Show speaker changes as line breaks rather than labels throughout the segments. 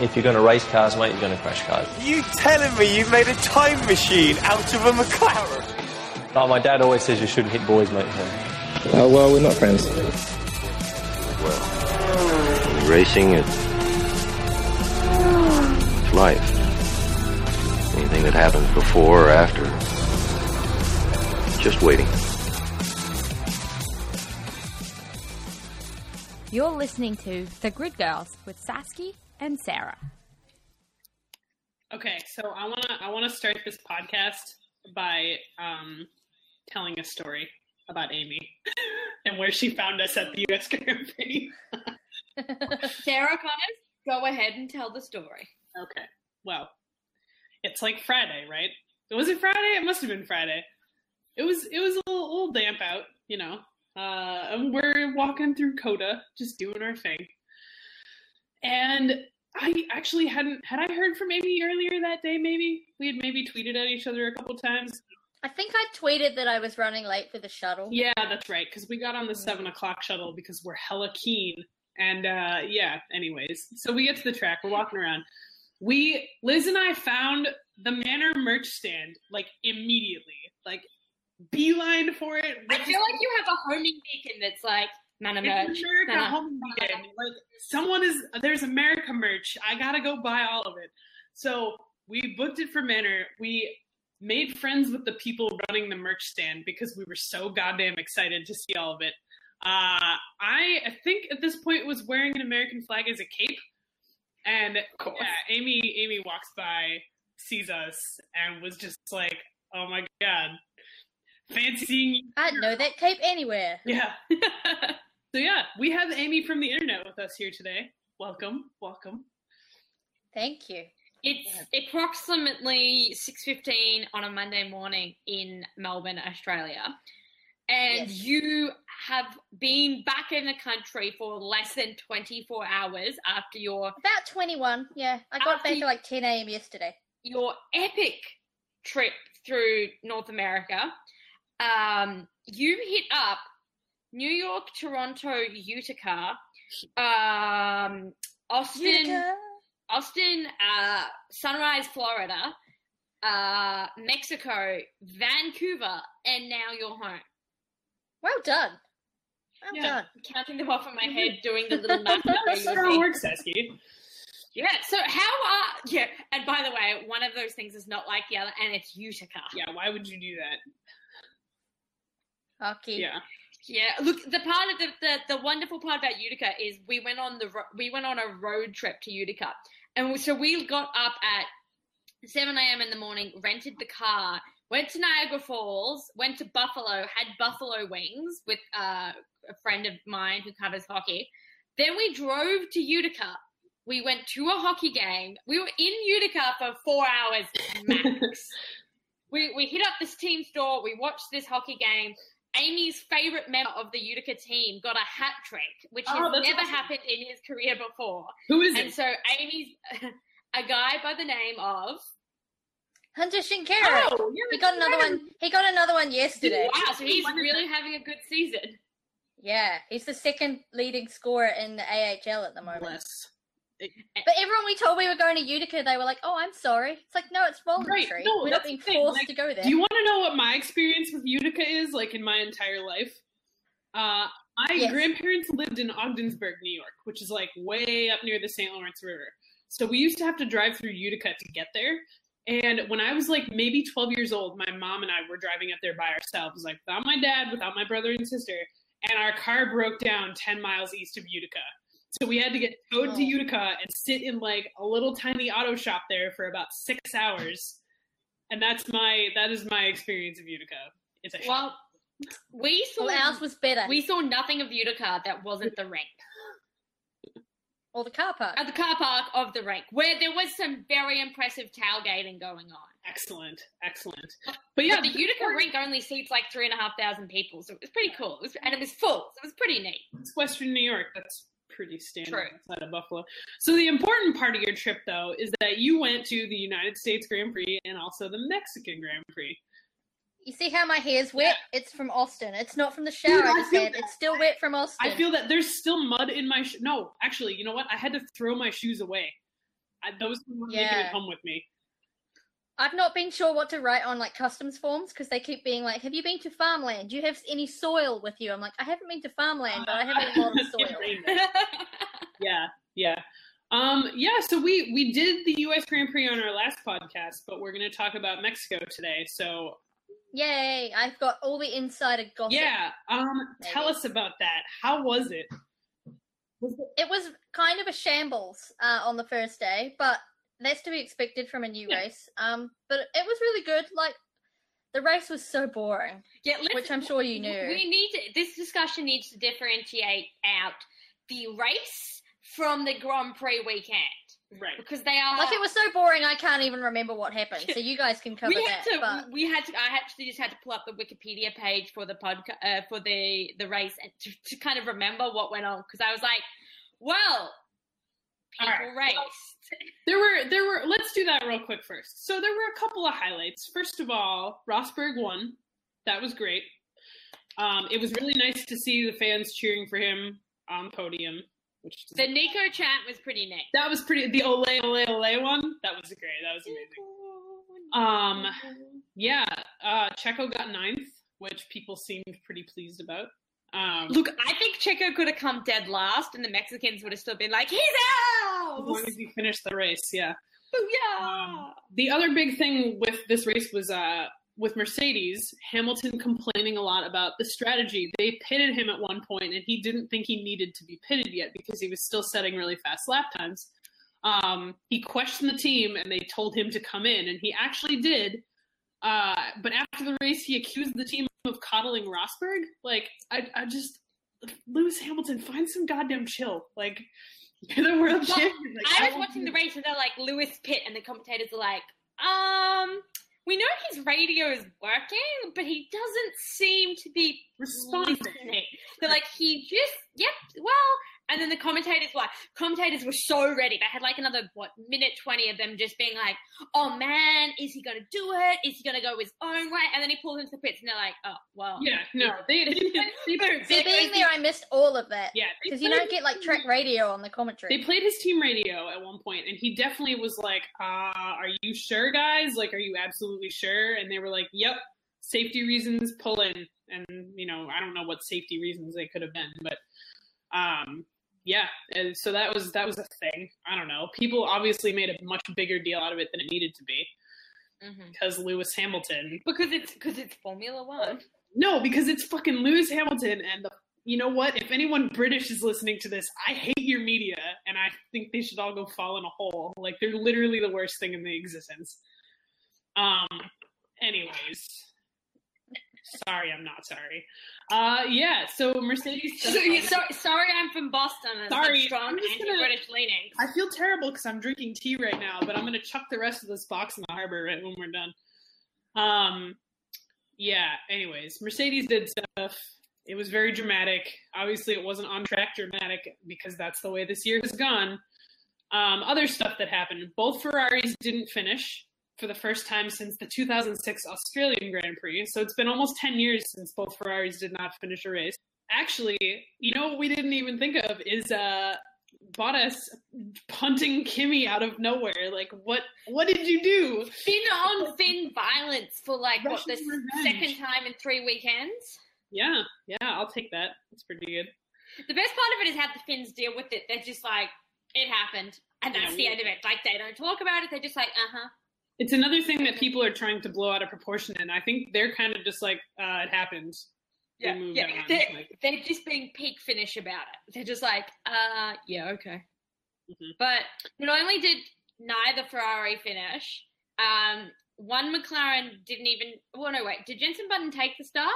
If you're going to race cars, mate, you're going to crash cars.
You telling me you've made a time machine out of a McLaren?
Like my dad always says, you shouldn't hit boys, mate.
Oh, well, we're not friends.
Well, racing, is life. Anything that happens before or after, just waiting.
You're listening to The Grid Girls with Sasky and Sarah.
Okay, so I want to I want to start this podcast by um, telling a story about Amy and where she found us at the U.S. Grand Prix.
Sarah Connors, go ahead and tell the story.
Okay, well, it's like Friday, right? Was it Friday? It must have been Friday. It was it was a little, little damp out, you know. Uh, and we're walking through COTA, just doing our thing. And I actually hadn't had I heard from Amy earlier that day. Maybe we had maybe tweeted at each other a couple times.
I think I tweeted that I was running late for the shuttle.
Yeah, that's right. Because we got on the seven o'clock shuttle because we're hella keen. And uh, yeah, anyways, so we get to the track. We're walking around. We Liz and I found the Manor merch stand like immediately. Like beeline for it.
I feel like you have a homing beacon that's like Manor merch.
America homing beacon. Like someone is there's America merch. I gotta go buy all of it. So we booked it for Manor. We made friends with the people running the merch stand because we were so goddamn excited to see all of it. Uh, I, I think at this point was wearing an American flag as a cape, and yeah, Amy Amy walks by, sees us, and was just like, "Oh my god, fancy seeing you."
I'd know that cape anywhere.
Yeah. so yeah, we have Amy from the internet with us here today. Welcome, welcome.
Thank you.
It's approximately six fifteen on a Monday morning in Melbourne, Australia, and
Yes.
you have been back in the country for less than twenty four hours after your
About 21. Yeah, I got back at like 10 a.m. yesterday.
your epic trip through North America. Um, you hit up New York, Toronto, Utica, um, Austin,
Utica.
Austin, uh, Sunrise, Florida, uh, Mexico, Vancouver, and now you're home.
Well done. Well
Yeah.
done.
Counting them off in my head, doing the little math. that
That's
we're
how it works, Sasky.
Yeah. So how are yeah? And by the way, one of those things is not like the other, and it's Utica.
Yeah, why would you do that?
Hockey.
Yeah.
Yeah, look, the part of the, the the wonderful part about Utica is we went on the we went on a road trip to Utica, and so we got up at seven a.m. in the morning, rented the car, went to Niagara Falls, went to Buffalo, had buffalo wings with uh, a friend of mine who covers hockey. Then we drove to Utica. We went to a hockey game. We were in Utica for four hours max. we we hit up this team store. We watched this hockey game. Amy's favorite member of the Utica team got a hat trick, which
Oh,
has
that's
never
awesome.
happened in his career before.
Who is
And
it?
And so Amy's a guy by the name of
Hunter Shinkaruk.
Oh, yeah,
he got another
right.
one. He got another one yesterday.
wow, so he's really having a good season.
Yeah, he's the second leading scorer in the AHL at the moment.
Bless.
But everyone we told we were going to Utica, they were like, "Oh, I'm sorry." It's like, no, it's voluntary.
no,
we're not being forced
like,
to go there.
Do you want to know what my experience with Utica is like in my entire life? Uh, my
Yes.
grandparents lived in Ogdensburg, New York, which is like way up near the St. Lawrence River. So we used to have to drive through Utica to get there. And when I was like maybe 12 years old, my mom and I were driving up there by ourselves, like without my dad, without my brother and sister, and our car broke down 10 miles east of Utica. So we had to get towed
Oh.
to Utica and sit in like a little tiny auto shop there for about six hours. And that's my that is my experience of Utica. It's a
Well, we saw
well, ours was better.
we saw nothing of Utica that wasn't the rink.
or the car park.
At the car park of the rink, where there was some very impressive tailgating going on.
excellent, excellent. But yeah,
But the Utica rink only seats like three and a half thousand people, so it was pretty cool. It was, and it was full, so it was pretty neat.
it's Western New York. That's pretty standard
True.
outside of Buffalo. So the important part of your trip, though, is that you went to the United States Grand Prix and also the Mexican Grand Prix.
You see how my hair's wet? It's from Austin. It's not from the shower
Dude, I
just
feel
had.
that.
It's still wet from Austin.
I feel that there's still mud in my sh- no. Actually, you know what? I had to throw my shoes away I, those were making it home with me.
I've not been sure what to write on like customs forms because they keep being like, "Have you been to farmland? Do you have any soil with you?" I'm like, "I haven't been to farmland, but I have a lot of soil."
yeah, yeah. Um, yeah, so we we did the US Grand Prix on our last podcast, but we're gonna talk about Mexico today. So
Yay! I've got all the insider gossip.
yeah, um tell us about that. How was it? Was it
It was kind of a shambles uh, on the first day, but that's to be expected from a new
Yeah.
race. Um, but it was really good. Like the race was so boring,
Yeah, let's,
which I'm sure you knew.
We need to, this discussion needs to differentiate out the race from the Grand Prix weekend
right.
because they are
Like it was so boring, I can't even remember what happened. So you guys can cover
we
that.
to
but
we had to I actually just had to pull up the Wikipedia page for the podcast uh, for the the race and to, to kind of remember what went on because I was like, well,
All
people
right.
raced.
There were there were let's do that real quick first. So there were a couple of highlights. First of all, Rosberg won. That was great. Um, it was really nice to see the fans cheering for him on podium, which
The Nico chant was pretty neat.
that was pretty. The ole ole ole one that was great. That was amazing. Um, yeah, uh, Checo got ninth, which people seemed pretty pleased about. Um,
Look, I think Checo could have come dead last, and the Mexicans would have still been like, "He's
as
out!"
long as he finished the race, yeah.
Booyah!
Um, the other big thing with this race was uh, with Mercedes, Hamilton complaining a lot about the strategy. They pitted him at one point, and he didn't think he needed to be pitted yet because he was still setting really fast lap times. Um, he questioned the team, and they told him to come in, and he actually did. Uh, but after the race, he accused the team of coddling Rosberg. Like, I, I just Lewis Hamilton, find some goddamn chill. Like, you're the world
Well,
champion. Like,
I was watching the race and they're like Lewis Pitt, and the commentators are like, um, we know his radio is working, but he doesn't seem to be
responding.
listening. They're like, he just, yep, well. And then the commentators were like, commentators were so ready. They had like another, what, minute 20 of them just being like, oh man, is he going to do it? Is he going to go his own way? And then he pulls into the pits and they're like, oh, well.
Yeah, no, they, they, they, they,
See, being there, I missed all of that
yeah,
because you don't get like track radio on the commentary.
They played his team radio at one point, and he definitely was like, uh, "Are you sure, guys? Like, are you absolutely sure?" And they were like, "Yep, safety reasons, pull in." And you know, I don't know what safety reasons they could have been, but um, yeah. And so that was that was a thing. I don't know. People obviously made a much bigger deal out of it than it needed to be because Lewis Hamilton
Because it's because it's Formula One.
No, because it's fucking Lewis Hamilton, and the, you know what? If anyone British is listening to this, I hate your media, and I think they should all go fall in a hole. Like they're literally the worst thing in the existence. Um. Anyways, sorry, I'm not sorry. Uh, yeah. So Mercedes.
So, so, sorry, I'm from Boston. And
Sorry, I'm just
anti-British leanings.
I feel terrible because I'm drinking tea right now, but I'm gonna chuck the rest of this box in the harbor right when we're done. Um, yeah. Anyways, Mercedes did stuff. It was very dramatic. Obviously, it wasn't on track dramatic because that's the way this year has gone. Um, other stuff that happened: both Ferraris didn't finish for the first time since the 2006 Australian Grand Prix. So it's been almost 10 years since both Ferraris did not finish a race. Actually, you know what we didn't even think of is uh, Bottas punting Kimi out of nowhere. Like, what? What did you do?
Finn on Finn violence for like what the
revenge.
second time in three weekends.
Yeah, yeah, I'll take that. It's pretty good.
The best part of it is how the Finns deal with it. They're just like, it happened, and that's
Yeah,
the end of it. Like they don't talk about it. They're just like, uh huh.
It's another thing that people are trying to blow out of proportion, and I think they're kind of just like, uh, it happened.
Yeah,
moved
yeah.
on.
They're,
Like,
they're just being peak Finnish about it. They're just like, uh, yeah, okay.
Mhm.
But not only did neither Ferrari finish, um, one McLaren didn't even. Well, no, wait. Did Jensen Button take the start?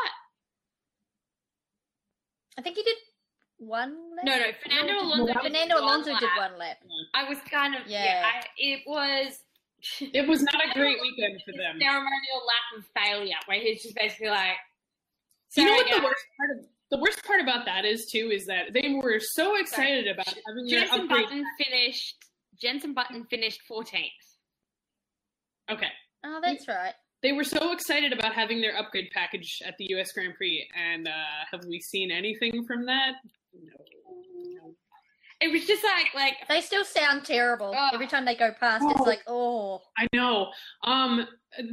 I think he did one lap.
No, no. Fernando Alonso. did
Fernando
one
Alonso did one lap.
I was kind of yeah.
Yeah.
I, it was
it was not a great weekend for them.
ceremonial lap of failure, where he's just basically like.
You know what the worst part of the worst part about that is too is that they were so excited about having their
Jensen
upgrade.
Button finished. Jensen Button finished 14th.
Okay,
Oh, that's right.
they were so excited about having their upgrade package at the U.S. Grand Prix, and uh, have we seen anything from that? No.
It was just like like
They still sound terrible.
Oh.
Every time they go past,
Oh.
it's like, oh.
I know. Um,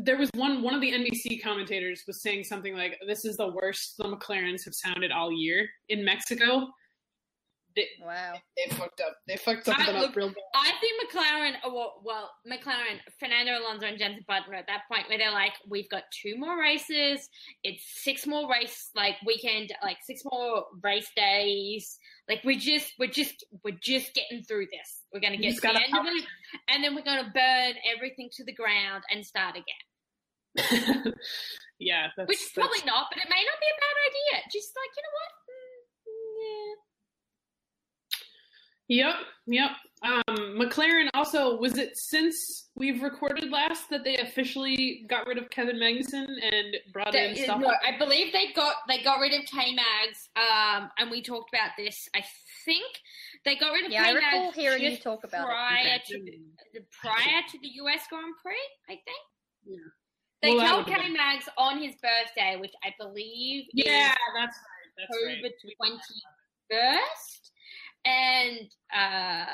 there was one one of the NBC commentators was saying something like, "This is the worst the McLarens have sounded all year in Mexico." They,
Wow.
they fucked up. They fucked something
I-
up real bad.
I think McLaren, oh, well, well, McLaren, Fernando Alonso and Jensen Button are at that point where they're like, we've got two more races. It's six more race, like weekend, like six more race days. Like we're just, we're just, we're just getting through this. We're gonna get to the
gotta
end of it, and then we're gonna burn everything to the ground and start again.
yeah, that's,
Which is
that's-
probably not, but it may not be a bad idea. Just like you know what? Mm, yeah.
Yep, yep. Um, McLaren also was it since we've recorded last that they officially got rid of Kevin Magnussen and brought
They-
in stuff.
no, I believe they got they got rid of K Mags, um, and we talked about this. I think they got rid of
Yeah, I
K
recall
Mags
hearing you talk about it.
prior to the prior to the US Grand Prix. I think.
Yeah.
They
Well,
told
would've
K Mags on his birthday, which I believe
yeah,
is
that's right. That's
October
right.
twenty first, and uh,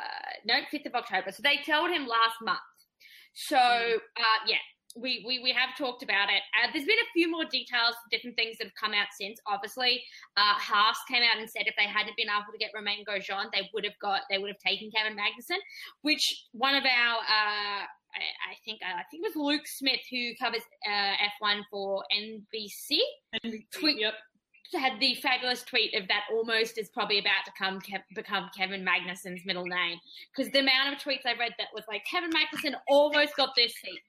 no, fifth of October. So they told him last month. So uh, yeah, we, we we have talked about it. Uh, there's been a few more details, different things that have come out since. Obviously, uh, Haas came out and said if they hadn't been able to get Romain Grosjean, they would have got they would have taken Kevin Magnussen. Which one of our uh, I, I think uh, I think it was Luke Smith who covers uh, F1 for NBC
And,
Tweet-
Yep.
Had the fabulous tweet of that almost is probably about to come Kev- become Kevin Magnussen's middle name because the amount of tweets I read that was like Kevin Magnussen almost got this seat.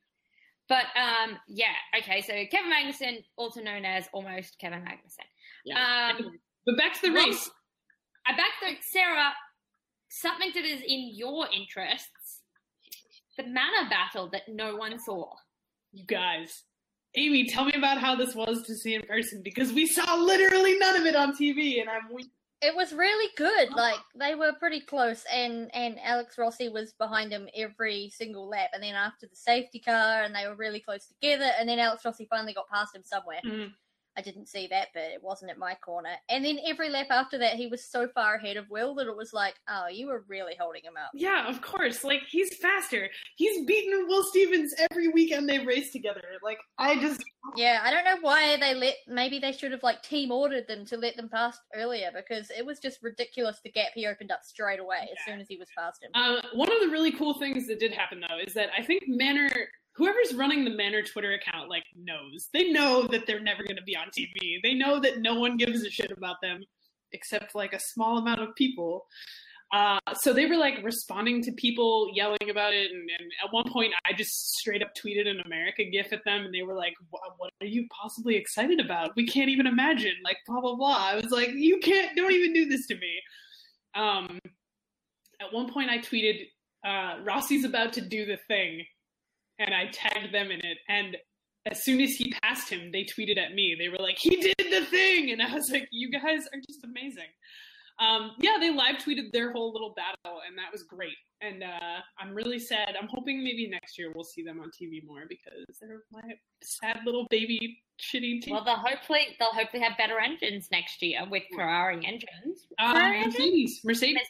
But um, yeah, okay. So Kevin Magnussen, also known as almost Kevin Magnussen.
Yeah.
Um,
But back to the race.
I back to Sarah. Something that is in your interests: the manor battle that no one saw.
You guys. Amy, tell me about how this was to see in person because we saw literally none of it on TV and I'm weak.
It was really good. Like they were pretty close, and and Alex Rossi was behind him every single lap. And then after the safety car, and they were really close together. And then Alex Rossi finally got past him somewhere.
Mm.
I didn't see that, but it wasn't at my corner. And then every lap after that, he was so far ahead of Will that it was like, oh, you were really holding him up.
Yeah, of course. Like he's faster. He's beaten Will Stevens every weekend they race together. Like I just
Yeah, I don't know why they let. Maybe they should have like team ordered them to let them pass earlier because it was just ridiculous the gap he opened up straight away as soon as he was past him.
Uh, one of the really cool things that did happen though is that I think Manor, whoever's running the Manor Twitter account, like knows they know that they're never going to be on TV. They know that no one gives a shit about them except like a small amount of people. Uh, so they were like responding to people yelling about it, and, and at one point I just straight up tweeted an America gif at them, and they were like, "What are you possibly excited about? We can't even imagine." Like blah blah blah. I was like, "You can't, don't even do this to me." Um, at one point I tweeted, uh, Rossi's about to do the thing, and I tagged them in it. And as soon as he passed him, they tweeted at me. They were like, he did the thing! And I was like, you guys are just amazing. Um, yeah, they live tweeted their whole little battle, and that was great. And uh, I'm really sad. I'm hoping maybe next year we'll see them on TV more because they're my sad little baby shitty team.
Well, they'll hopefully they'll hopefully have better engines next year with Ferrari engines. Ferrari engines?
Mercedes, Mercedes.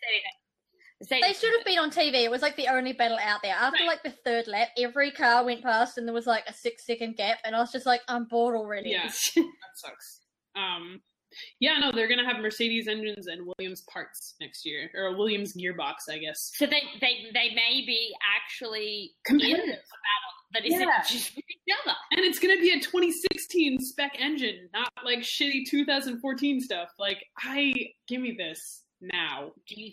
Mercedes.
They should have been on TV. It was like the only battle out there. After like the third lap, every car went past and there was like a six second gap, and I was just like, I'm bored already.
Yeah, that sucks. Um, yeah, no, they're gonna have Mercedes engines and Williams parts next year, or a Williams gearbox, I guess.
So they, they, they may be actually
Competitive.
in a battle that isn't
Yeah.
just with each other.
And it's gonna be a 2016 spec engine, not like shitty 2014 stuff. Like, I give me this now,
Do you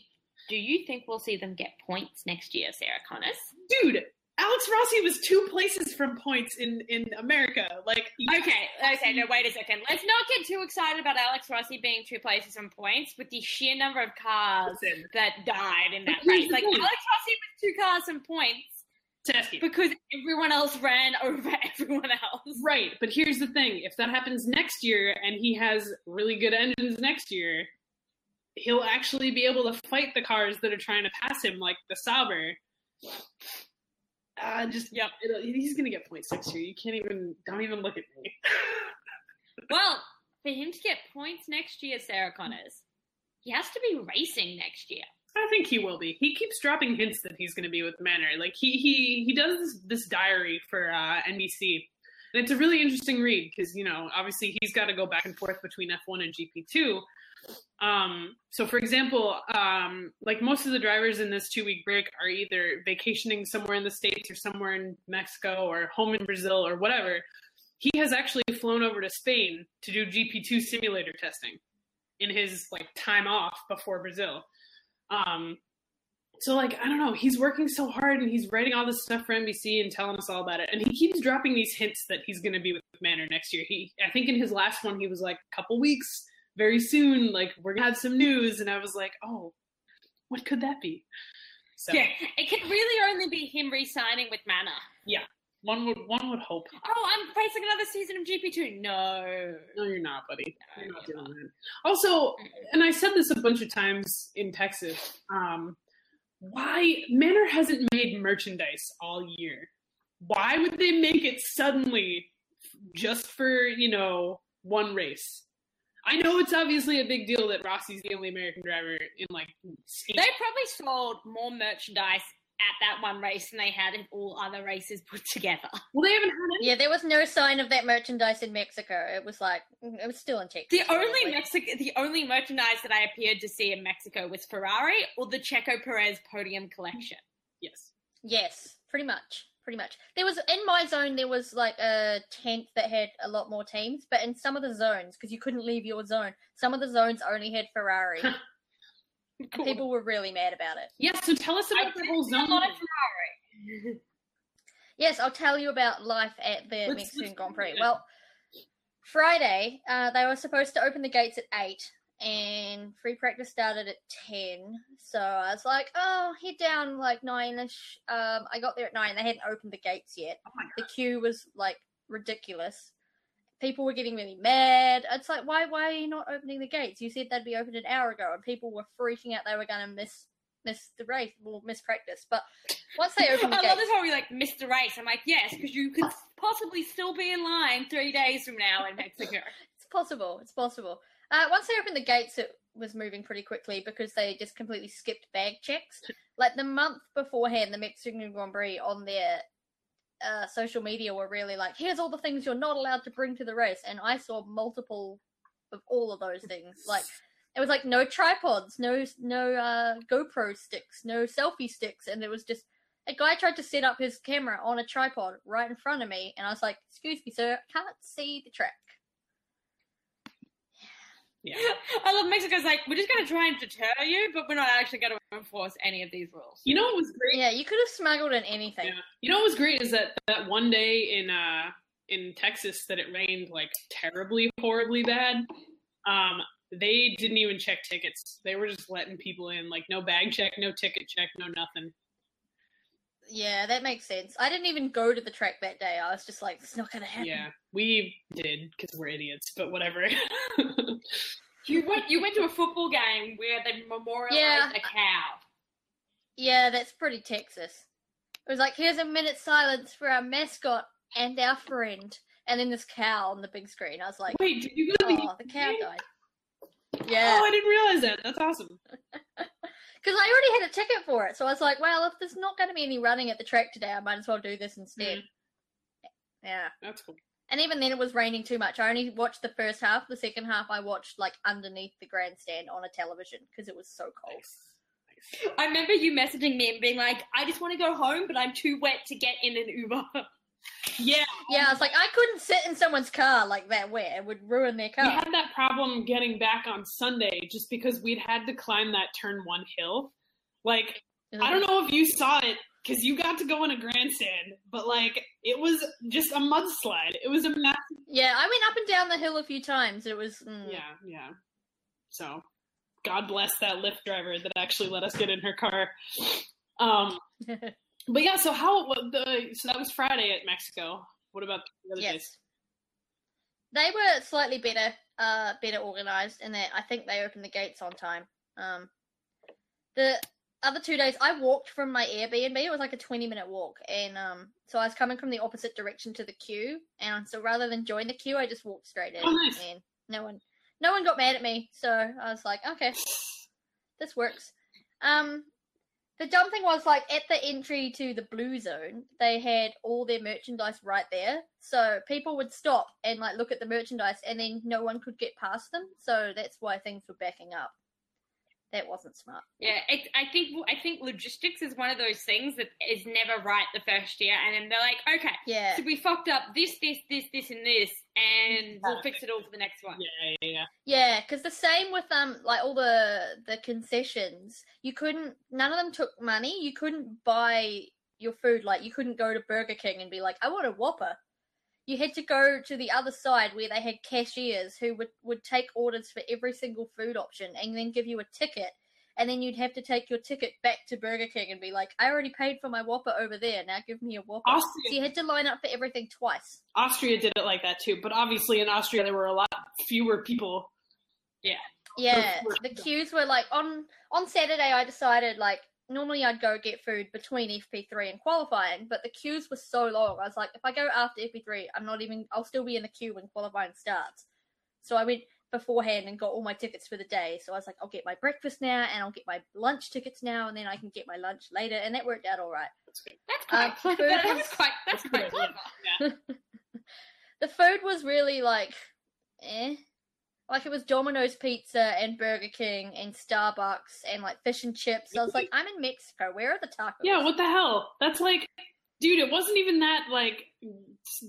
do you think we'll see them get points next year, Sarah Connors?
dude. Alex Rossi was two places from points in in America. Like,
Okay, okay, no, wait a second. Let's not get too excited about Alex Rossi being two places from points with the sheer number of cars
Listen.
that died in that race. Like. Alex Rossi was two cars and points because everyone else ran over everyone else.
Right, but here's the thing: if that happens next year, and he has really good engines next year, he'll actually be able to fight the cars that are trying to pass him, like the Sauber. Uh, just
Yep.
it'll- he's gonna get points next year. You can't even don't even look at me.
Well, for him to get points next year, Sarah Connors, he has to be racing next year.
I think he will be. He keeps dropping hints that he's going to be with Manor. Like he he he does this, this diary for uh, NBC, and it's a really interesting read because you know obviously he's got to go back and forth between F1 and GP2. Um, so for example, um, like most of the drivers in this two week break are either vacationing somewhere in the states or somewhere in Mexico or home in Brazil or whatever. He has actually flown over to Spain to do GP2 simulator testing in his like time off before Brazil. Um, so like I don't know, he's working so hard and he's writing all this stuff for NBC and telling us all about it. And he keeps dropping these hints that he's going to be with Manor next year. He I think in his last one he was like a couple weeks, very soon, like we're gonna have some news. And I was like, oh, what could that be? So
Yeah, it could really only be him re-signing with Manor.
yeah, one would one would hope.
Oh, I'm facing another season of GP2. No.
No, you're not, buddy. You're not doing that. Also, and I said this a bunch of times in Texas. Um, why Manor hasn't made merchandise all year? Why would they make it suddenly just for you know one race? I know it's obviously a big deal that Rossi's the only American driver in like.
They probably sold more merchandise at that one race than they had in all other races put together.
Well, they haven't had any.
Yeah, there was no sign of that merchandise in Mexico. It was like it was still in Texas.
The only. Mexico, the only merchandise that I appeared to see in Mexico was Ferrari or the Checo Perez podium collection. Mm-hmm.
Yes.
Yes, pretty much. Pretty much. There was in my zone. There was like a tent that had a lot more teams, but in some of the zones, because you couldn't leave your zone, some of the zones only had Ferrari. And
Cool.
People were really mad about it.
Yeah. So tell us
I
about the
did
whole
see
zone.
a Ferrari.
Yes, I'll tell you about life at the
Let's-
Mexican
let's
Grand Prix. Well, Friday, uh, they were supposed to open the gates at 8, and free practice started at 10. So I was like, oh, head down like 9 ish. Um, I got there at 9, they hadn't opened the gates yet.
Oh
The queue was like ridiculous. People were getting really mad. It's like, why, why are you not opening the gates? You said they'd be opened an hour ago, and people were freaking out they were going to miss miss the race, or miss practice. But once they opened the
I
gates,
love this we like missed the race. I'm like, yes, because you could possibly still be in line three days from now in Mexico.
It's possible. It's possible. Uh, once they opened the gates, it was moving pretty quickly because they just completely skipped bag checks. Like the month beforehand, the Mexican Grand Prix on their uh, social media were really like, "Here's all the things you're not allowed to bring to the race," and I saw multiple of all of those things. Like it was like no tripods, no no uh, GoPro sticks, no selfie sticks, and it was just a guy tried to set up his camera on a tripod right in front of me, and I was like, "Excuse me, sir, I can't see the track."
Yeah.
I love Mexico's like, we're just going to try and deter you, but we're not actually going to enforce any of these rules.
You know what was great?
Yeah, you could have smuggled in anything.
Yeah. You know what was great is that that one day in uh in Texas that it rained like terribly horribly bad. Um they didn't even check tickets. They were just letting people in like no bag check, no ticket check, no nothing.
Yeah, that makes sense. I didn't even go to the track that day. I was just like, it's not going to happen.
Yeah. We did cuz we're idiots, but whatever.
You went, you went to a football game where they memorialized
Yeah.
a cow.
Yeah, that's pretty Texas. It was like, here's a minute's silence for our mascot and our friend. And then this cow on the big screen. I was like,
Wait, did you go to the
oh, the cow
game?
died.
Oh,
Yeah,
I didn't realize that. That's awesome.
because I already had a ticket for it. So I was like, well, if there's not going to be any running at the track today, I might as well do this instead. Mm. Yeah.
That's cool.
And even then, it was raining too much. I only watched the first half. The second half, I watched like underneath the grandstand on a television because it was so cold.
I remember you messaging me and being like, I just want to go home, but I'm too wet to get in an Uber.
Yeah,
Yeah, I was like, I couldn't sit in someone's car like that wet. It would ruin their car.
we had that problem getting back on Sunday just because we'd had to climb that turn one hill. Like, I don't know if you saw it because you got to go in a grandstand, but like, it was just a mudslide. It was a massive.
Yeah, I went up and down the hill a few times. It was. Mm.
Yeah, yeah. So, God bless that Lyft driver that actually let us get in her car. Um, but yeah, so how? The? So that was Friday at Mexico. What about the other days?
yes. They were slightly better, uh, better organized and that I think they opened the gates on time. Um, the other two days, I walked from my Airbnb. It was like a twenty-minute walk, and um, so I was coming from the opposite direction to the queue, and so rather than join the queue, I just walked straight in,
Oh, nice.
and no one, no one got mad at me. So I was like, okay, this works. Um, the dumb thing was like at the entry to the blue zone, they had all their merchandise right there. So people would stop and like look at the merchandise, and then no one could get past them. So that's why things were backing up. That wasn't smart.
Yeah, it, I think I think logistics is one of those things that is never right the first year, and then they're like, okay,
Yeah.
so we fucked up this, this, this, this, and this, and we'll fix it all for the next one.
Yeah, yeah, yeah.
Yeah, because the same with um like all the the concessions, you couldn't none of them took money. You couldn't buy your food like you couldn't go to Burger King and be like, I want a Whopper. You had to go to the other side where they had cashiers who would would take orders for every single food option and then give you a ticket. And then you'd have to take your ticket back to Burger King and be like, I already paid for my Whopper over there. Now give me a Whopper.
Austria-
So you had to line up for everything twice.
Austria did it like that too, but obviously in Austria there were a lot fewer people.
Yeah,
For-
the queues were like on on Saturday. I decided like normally I'd go get food between FP3 and qualifying, but the queues were so long. I was like, if I go after FP3, I'm not even. I'll still be in the queue when qualifying starts. So I went beforehand and got all my tickets for the day. So I was like, I'll get my breakfast now, and I'll get my lunch tickets now, and then I can get my lunch later, and that worked out all right.
That's quite. Clever. that
was-
was quite. That's quite clever.
The food was really like, eh. Like it was Domino's Pizza and Burger King and Starbucks and like fish and chips. I was like, I'm in Mexico. Where are the tacos?
Yeah, what the hell? That's like, dude, it wasn't even that like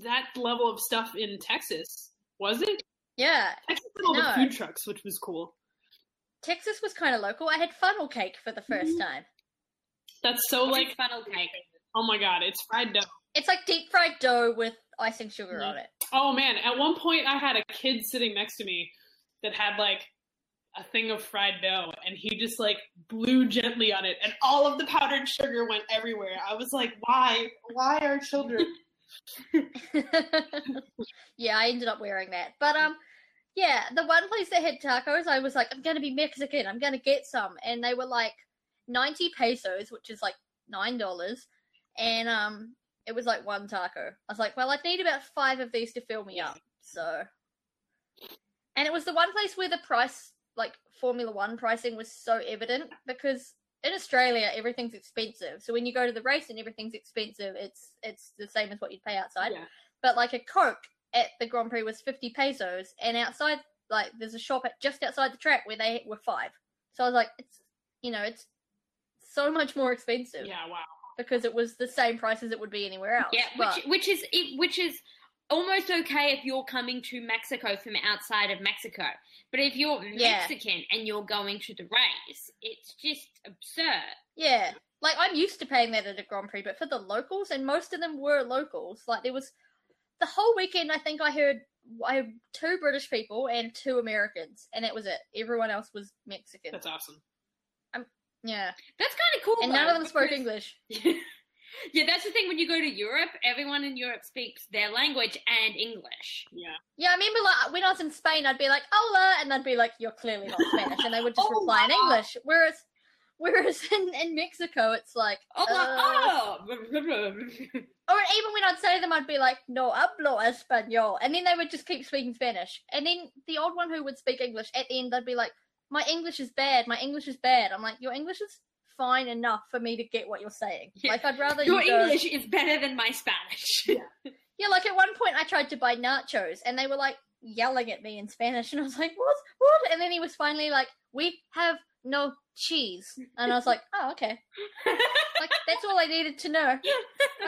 that level of stuff in Texas, was it?
Yeah,
Texas had all
No.
the food trucks, which was cool.
Texas was kind of local. I had funnel cake for the 1st
Mhm.
time.
That's so
Like
like,
funnel cake.
oh my god, it's fried dough.
It's like deep fried dough with icing sugar
Mhm.
on it.
Oh man, at one point I had a kid sitting next to me that had like a thing of fried dough and he just like blew gently on it and all of the powdered sugar went everywhere. I was like, why? Why are children?
yeah, I ended up wearing that. But um yeah, the one place that had tacos, I was like, I'm gonna be Mexican, I'm gonna get some and they were like ninety pesos, which is like nine dollars, and um it was like one taco. I was like, Well, I'd need about five of these to fill me up. So and it was the one place where the price like Formula One pricing was so evident because in Australia everything's expensive. So when you go to the race and everything's expensive, it's it's the same as what you'd pay outside
Yeah.
but like a Coke at the Grand Prix was 50 pesos, and outside, like, there's a shop at, just outside the track where they were five. So I was like, it's, you know, it's so much more expensive
Yeah, wow.
because it was the same price as it would be anywhere else.
Yeah,
but,
which which is it- which is almost okay if you're coming to Mexico from outside of Mexico. But if you're
Yeah.
Mexican and you're going to the race, it's just absurd.
yeah, like I'm used to paying that at a Grand Prix, but for the locals, and most of them were locals, like there was the whole weekend. I think I heard I heard two British people and two Americans, and that was it. Everyone else was Mexican.
That's awesome.
yeah,
That's kind of cool.
and none of them spoke
because-
English.
yeah, that's the thing. When you go to Europe, everyone in Europe speaks their language and English.
Yeah.
Yeah, I remember like when I was in Spain, I'd be like "Hola," and they'd be like, "You're clearly not Spanish," and they would just
Oh,
reply in. English. Whereas, whereas in, in Mexico, it's like,
Oh,
uh,
oh.
or even when I'd say them, I'd be like, "No hablo español," and then they would just keep speaking Spanish. And then the old one who would speak English at the end, they'd be like, "My English is bad. My English is bad." I'm like, "Your English is fine enough for me to get what you're saying.
Yeah.
Like, I'd rather
Your
you go-
English is better than my Spanish.
yeah. Yeah, like at one point I tried to buy nachos and they were like yelling at me in Spanish and I was like, What? What? And then he was finally like, We have no cheese. And I was like, Oh, okay. Like that's all I needed to know.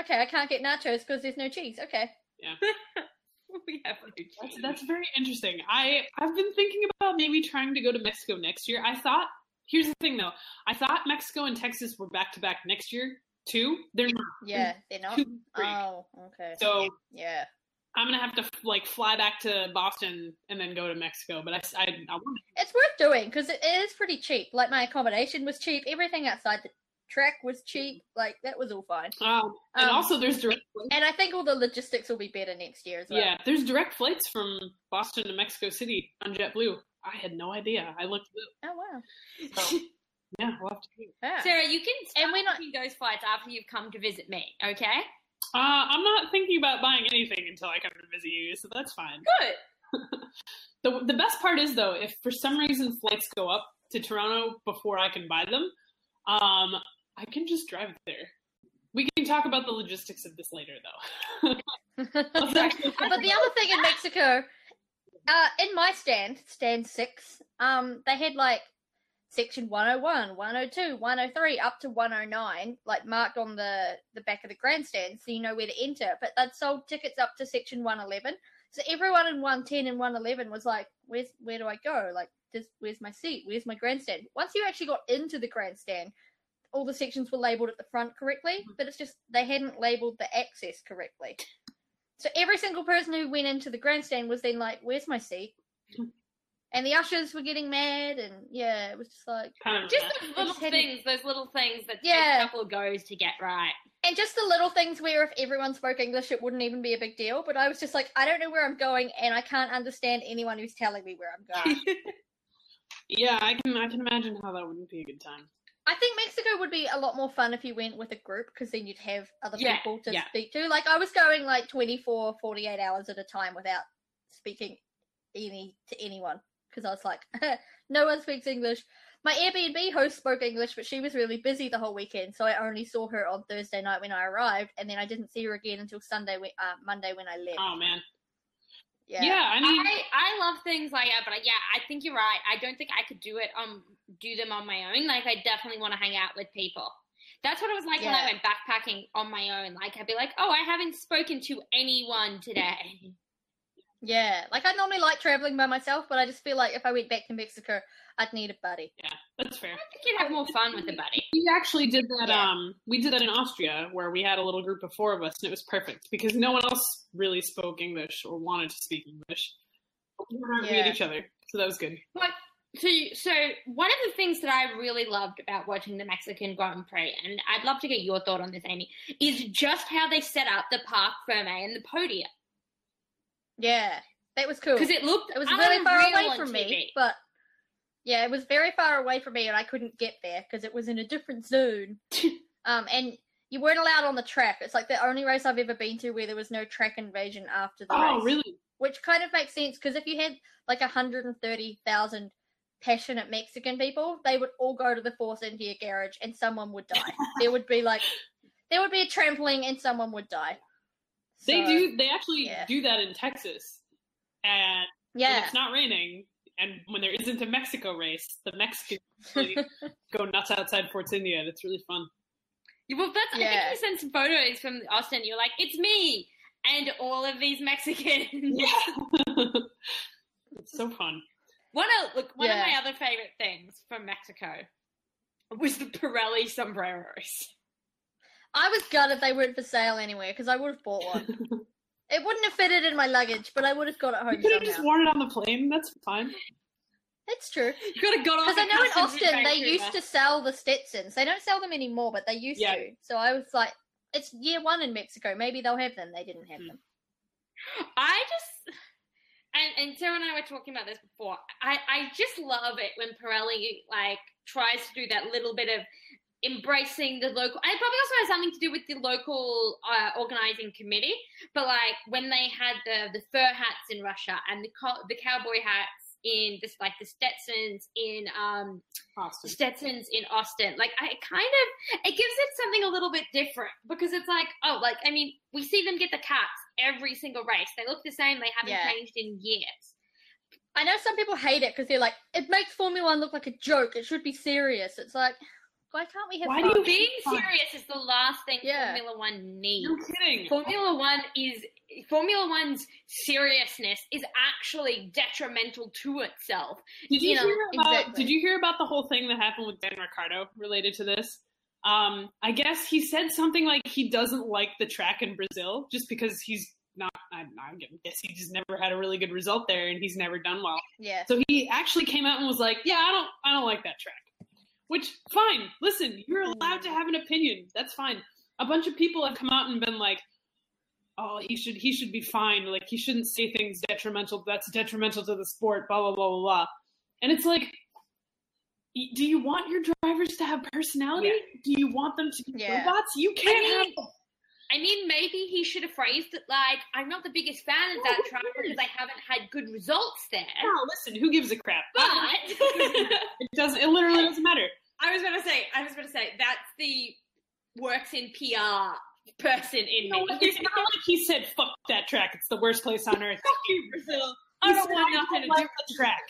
Okay, I can't get nachos because there's no cheese. Okay. Yeah.
we have no
That's,
cheese.
that's very interesting. I I've been thinking about maybe trying to go to Mexico next year. I thought here's the thing though. I thought Mexico and Texas were back to back next year too. They're not.
Yeah, they're not.
Two, three.
Oh, okay.
So
Yeah.
I'm gonna have to like fly back to Boston and then go to Mexico. But I I, I want
It's worth doing because it is pretty cheap. Like my accommodation was cheap. Everything outside the track was cheap. Like that was all fine.
um, and
Um,
also there's direct
And I think all the logistics will be better next year as well.
yeah there's direct flights from Boston to Mexico City on JetBlue. I had no idea. I looked. it
Oh wow.
So, yeah, we'll have to do.
Yeah.
Sarah, you can start
And we're not-
booking those flights after you've come to visit me, okay?
Uh, I'm not thinking about buying anything until I come to visit you, so that's fine.
Good.
The the best part is though, if for some reason flights go up to Toronto before I can buy them, Um, I can just drive there. We can talk about the logistics of this later, though. Let's actually-
but the other thing in Mexico, uh, in my stand, stand six, um, they had like section 101, 102, 103, up to 109, like marked on the, the back of the grandstand so you know where to enter. But they'd sold tickets up to section 111. So everyone in 110 and 111 was like, where's, where do I go? Like, just, where's my seat? Where's my grandstand? Once you actually got into the grandstand, all the sections were labeled at the front correctly, mm. but it's just they hadn't labeled the access correctly. So every single person who went into the grandstand was then like, "Where's my seat?" And the ushers were getting mad, and yeah, it was just like,
Just those little things, those little things that
Yeah.
a couple of goes to get right.
and just the little things where if everyone spoke English, it wouldn't even be a big deal. But I was just like, I don't know where I'm going, and I can't understand anyone who's telling me where I'm going.
Yeah, I can. I can imagine how that wouldn't be a good time.
I think Mexico would be a lot more fun if you went with a group because then you'd have other
Yeah,
people to
yeah.
speak to. Like I was going like 24, 48 hours at a time without speaking any to anyone because I was like, no one speaks English. My Airbnb host spoke English, but she was really busy the whole weekend, so I only saw her on Thursday night when I arrived, and then I didn't see her again until Sunday, when, uh, Monday when I left.
Oh man.
yeah.
Yeah, I mean,
I, I love things like that, but yeah, I think you're right. I don't think I could do it um do them on my own. Like I definitely want to hang out with people. That's what it was like when I went backpacking on my own. Like I'd be like, oh, I haven't spoken to anyone today.
yeah. Like I normally like traveling by myself, but I just feel like if I went back to Mexico, I'd need a buddy.
yeah, that's fair.
I think you'd have more fun with a buddy.
We actually did that.
Yeah.
Um, we did that in Austria, where we had a little group of four of us, and it was perfect because no one else really spoke English or wanted to speak English. We were
Yeah.
at each other, so that was good.
But so, so one of the things that I really loved about watching the Mexican Grand Prix, and I'd love to get your thought on this, Amy, is just how they set up the Parc Ferme and the podium
Yeah, that was cool.
because it looked
It was really far away from
TV.
me, but yeah, it was very far away from me, and I couldn't get there because it was in a different zone. um, and you weren't allowed on the track. It's like the only race I've ever been to where there was no track invasion after the
Oh,
race.
really?
Which kind of makes sense because if you had like hundred and thirty thousand passionate Mexican people, they would all go to the Force India garage, and someone would die. there would be like there would be a trampling, and someone would die.
They
So,
do. They actually
yeah.
do that in Texas, and when
Yeah.
it's not raining, and when there isn't a Mexico race, the Mexicans really go nuts outside Force India, and it's really fun.
Yeah, Well, that's. I think you sent some photos from Austin. You're like, it's me and all of these Mexicans. Yeah.
it's so fun.
One of look, one
Yeah.
of my other favorite things from Mexico was the Pirelli sombreros.
I was gutted if they weren't for sale anywhere because I would have bought one. it wouldn't have fitted in my luggage, but I would have got it home.
You could have just worn it on the plane. That's fine.
That's true.
You could have got on
Because I know in Austin they used to sell the Stetsons. They don't sell them anymore, but they used
Yeah.
to. So I was like, it's year one in Mexico. Maybe they'll have them. They didn't have
Hmm.
them.
I just and and Sarah and I were talking about this before. I I just love it when Pirelli like tries to do that little bit of embracing the local. It probably also has something to do with the local uh, organizing committee. But like when they had the the fur hats in Russia and the co- the cowboy hats in this like the Stetsons in um
Austin.
Stetsons in Austin. Like I kind of it gives it something a little bit different because it's like, oh, like I mean, we see them get the caps every single race. They look the same, they haven't
Yeah.
changed in years.
I know some people hate it because they're like, it makes Formula One look like a joke. It should be serious. It's like, why can't we have
Why do
fun?
you-
Being
Fun.
serious is the last thing
Yeah.
Formula One needs.
No kidding.
Formula One is Formula One's seriousness is actually detrimental to itself.
Did you,
you know,
hear about?
exactly.
Did you hear about the whole thing that happened with Dan Ricciardo related to this? Um, I guess he said something like he doesn't like the track in Brazil just because he's not. I, I guess he just never had a really good result there, and he's never done well.
Yeah.
So he actually came out and was like, "Yeah, I don't, I don't like that track." Which, fine. Listen, you're allowed to have an opinion. That's fine. A bunch of people have come out and been like, "Oh, he should, he should be fine. Like he shouldn't say things detrimental. That's detrimental to the sport." Blah blah blah blah blah. And it's like, do you want your drivers to have personality?
Yeah.
Do you want them to be
Yeah.
robots? You can't
I
have.
mean, I mean, maybe he should have phrased it like, "I'm not the biggest fan of that track
cares?
because I haven't had good results there."
No, listen. Who gives a crap?
But
it doesn't. It literally doesn't matter.
I was gonna say, I was gonna say that's the works in PR person in me.
It's not like he said, "Fuck that track. It's the worst place on earth."
Fuck you, Brazil.
He
I don't
said,
want nothing to
like
do with
the track.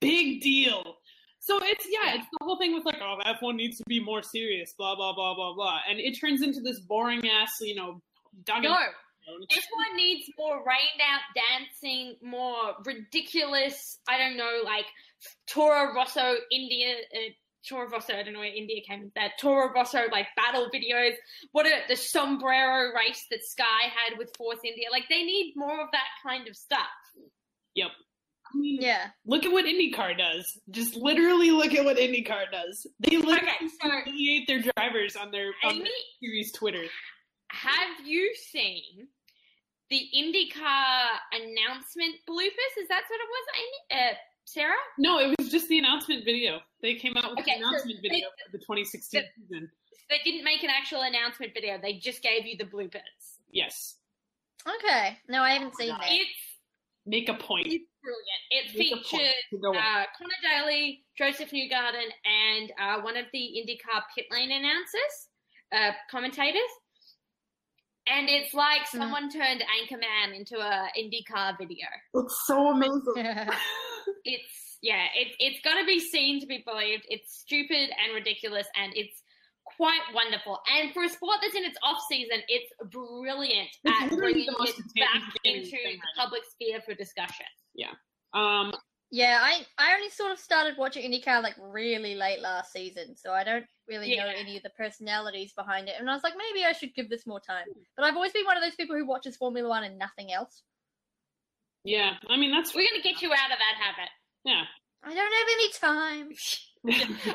Big deal. So it's yeah, it's the whole thing with like, oh, F1 needs to be more serious, blah blah blah blah blah, and it turns into this boring ass, you know, dog.
No. F1 needs more rained out dancing, more ridiculous, I don't know, like Toro Rosso India, uh, Toro Rosso, I don't know where India came with that, Toro Rosso like battle videos, what are the sombrero race that Sky had with Force India, like they need more of that kind of stuff.
Yep. I mean,
Yeah.
look at what IndyCar does. Just literally look at what IndyCar does. They literally
Okay, so-
humiliate their drivers on their on
Amy,
their series Twitter.
have you seen the IndyCar announcement bloopers? Is that what it was, Amy? Uh, Sarah?
No, it was just the announcement video. They came out with
Okay,
the
so
announcement
they-
video for the 2016 season.
They didn't make an actual announcement video. They just gave you the bloopers.
Yes.
Okay. No, I haven't seen that.
It's
Make a point.
It's brilliant. It
Make a
featured
to go on.
uh, Conor Daly, Josef Newgarden, and uh, one of the IndyCar pit lane announcers, uh, commentators. And it's like
Hmm.
someone turned Anchorman into a IndyCar video.
It's so amazing.
It's yeah, it, it's got to be seen to be believed. It's stupid and ridiculous, and it's quite wonderful. And for a sport that's in its off season, it's brilliant
It's
at bringing
the most
it back into the public sphere for discussion. Yeah.
Um,
yeah, I I only sort of started watching IndyCar like really late last season, so I don't really know any of the personalities behind it. And I was like, maybe I should give this more time. But I've always been one of those people who watches Formula One and nothing else.
Yeah, I mean that's
We're gonna get you out of that habit.
yeah.
I don't have any time.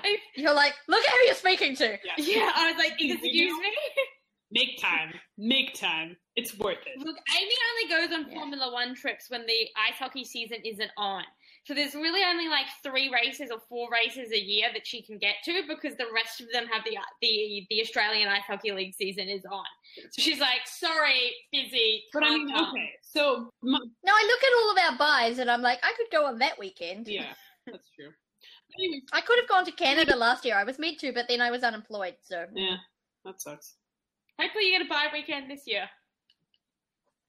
I-
You're like, look at who you're speaking to.
Yeah.
yeah, I was like,
You
excuse
know?
me.
Make time. Make time. It's worth it.
Look, Amy only goes on
Yeah.
Formula One trips when the ice hockey season isn't on. So there's really only like three races or four races a year that she can get to because the rest of them have the the the Australian Ice Hockey League season is on. So she's like, sorry, busy.
But I
can't
mean,
come."
okay. So my,
No, I look at all of our buys and I'm like, I could go on that weekend.
yeah, that's true. Anyway,
I could have gone to Canada last year. I was meant to, but then I was unemployed, so
yeah, that sucks.
Hopefully you get a bye weekend this year.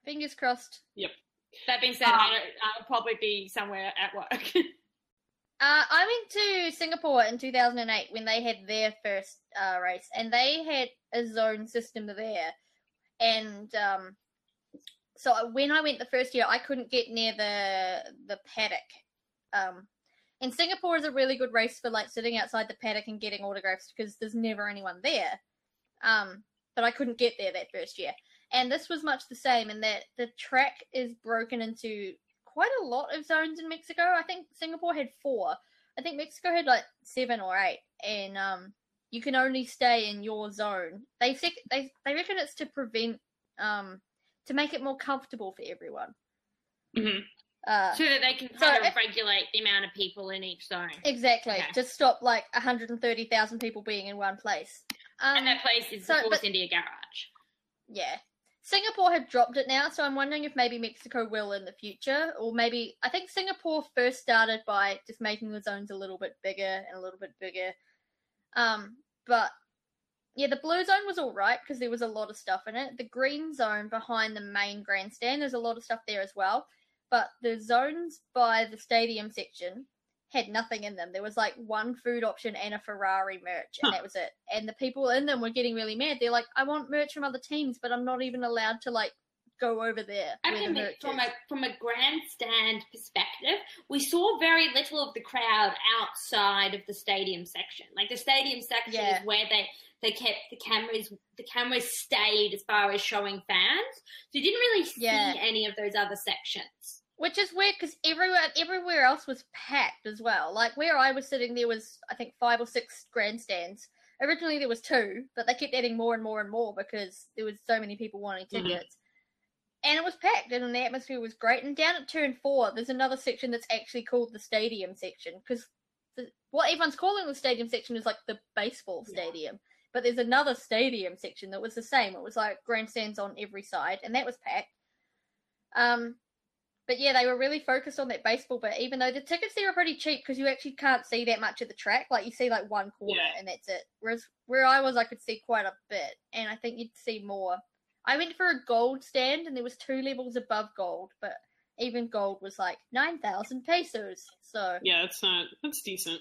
fingers crossed.
That being said,
Uh,
I don't, I'll probably be somewhere at work.
Uh, I went to Singapore in 2008 when they had their first uh, race, and they had a zone system there. And um, so when I went the first year, I couldn't get near the the paddock. Um, and Singapore is a really good race for like sitting outside the paddock and getting autographs because there's never anyone there. Um, but I couldn't get there that first year. And this was much the same in that the track is broken into quite a lot of zones in Mexico. I think Singapore had four. I think Mexico had like seven or eight, and um, you can only stay in your zone. They sec- they they reckon it's to prevent um to make it more comfortable for everyone.
Mhm.
Uh,
so that they can
So
kind of
if-
regulate the amount of people in each zone.
exactly
Okay.
to stop like 130,000 people being in one place. Um,
and that place is
so-
the Force India Garage.
Yeah. Singapore have dropped it now, so I'm wondering if maybe Mexico will in the future, or maybe I think Singapore first started by just making the zones a little bit bigger and a little bit bigger. Um, but yeah, the blue zone was all right because there was a lot of stuff in it. The green zone behind the main grandstand, there's a lot of stuff there as well. But the zones by the stadium section had nothing in them. There was like one food option and a Ferrari merch, and
Huh.
that was it. And the people in them were getting really mad. They're like, "I want merch from other teams, but I'm not even allowed to like go over there
I
where the
mean, from
is."
a from a grandstand perspective, we saw very little of the crowd outside of the stadium section. Like the stadium section
Yeah.
is where they they kept the cameras. The cameras stayed as far as showing fans, so you didn't really see
Yeah.
any of those other sections.
Which is weird because everywhere everywhere else was packed as well. Like where I was sitting, there was I think five or six grandstands. Originally there was two, but they kept adding more and more and more because there was so many people wanting
Mhm.
tickets. And it was packed, and the atmosphere was great. And down at turn four, there's another section that's actually called the stadium section because what everyone's calling the stadium section is like the baseball
Yeah.
stadium. But there's another stadium section that was the same. It was like grandstands on every side, and that was packed. Um, but yeah, they were really focused on that baseball bit. Even though the tickets there are pretty cheap because you actually can't see that much of the track. Like you see like one corner
Yeah.
and that's it. Whereas where I was, I could see quite a bit, and I think you'd see more. I went for a gold stand, and there was two levels above gold, but even gold was like nine thousand pesos. So
Yeah, that's not that's decent.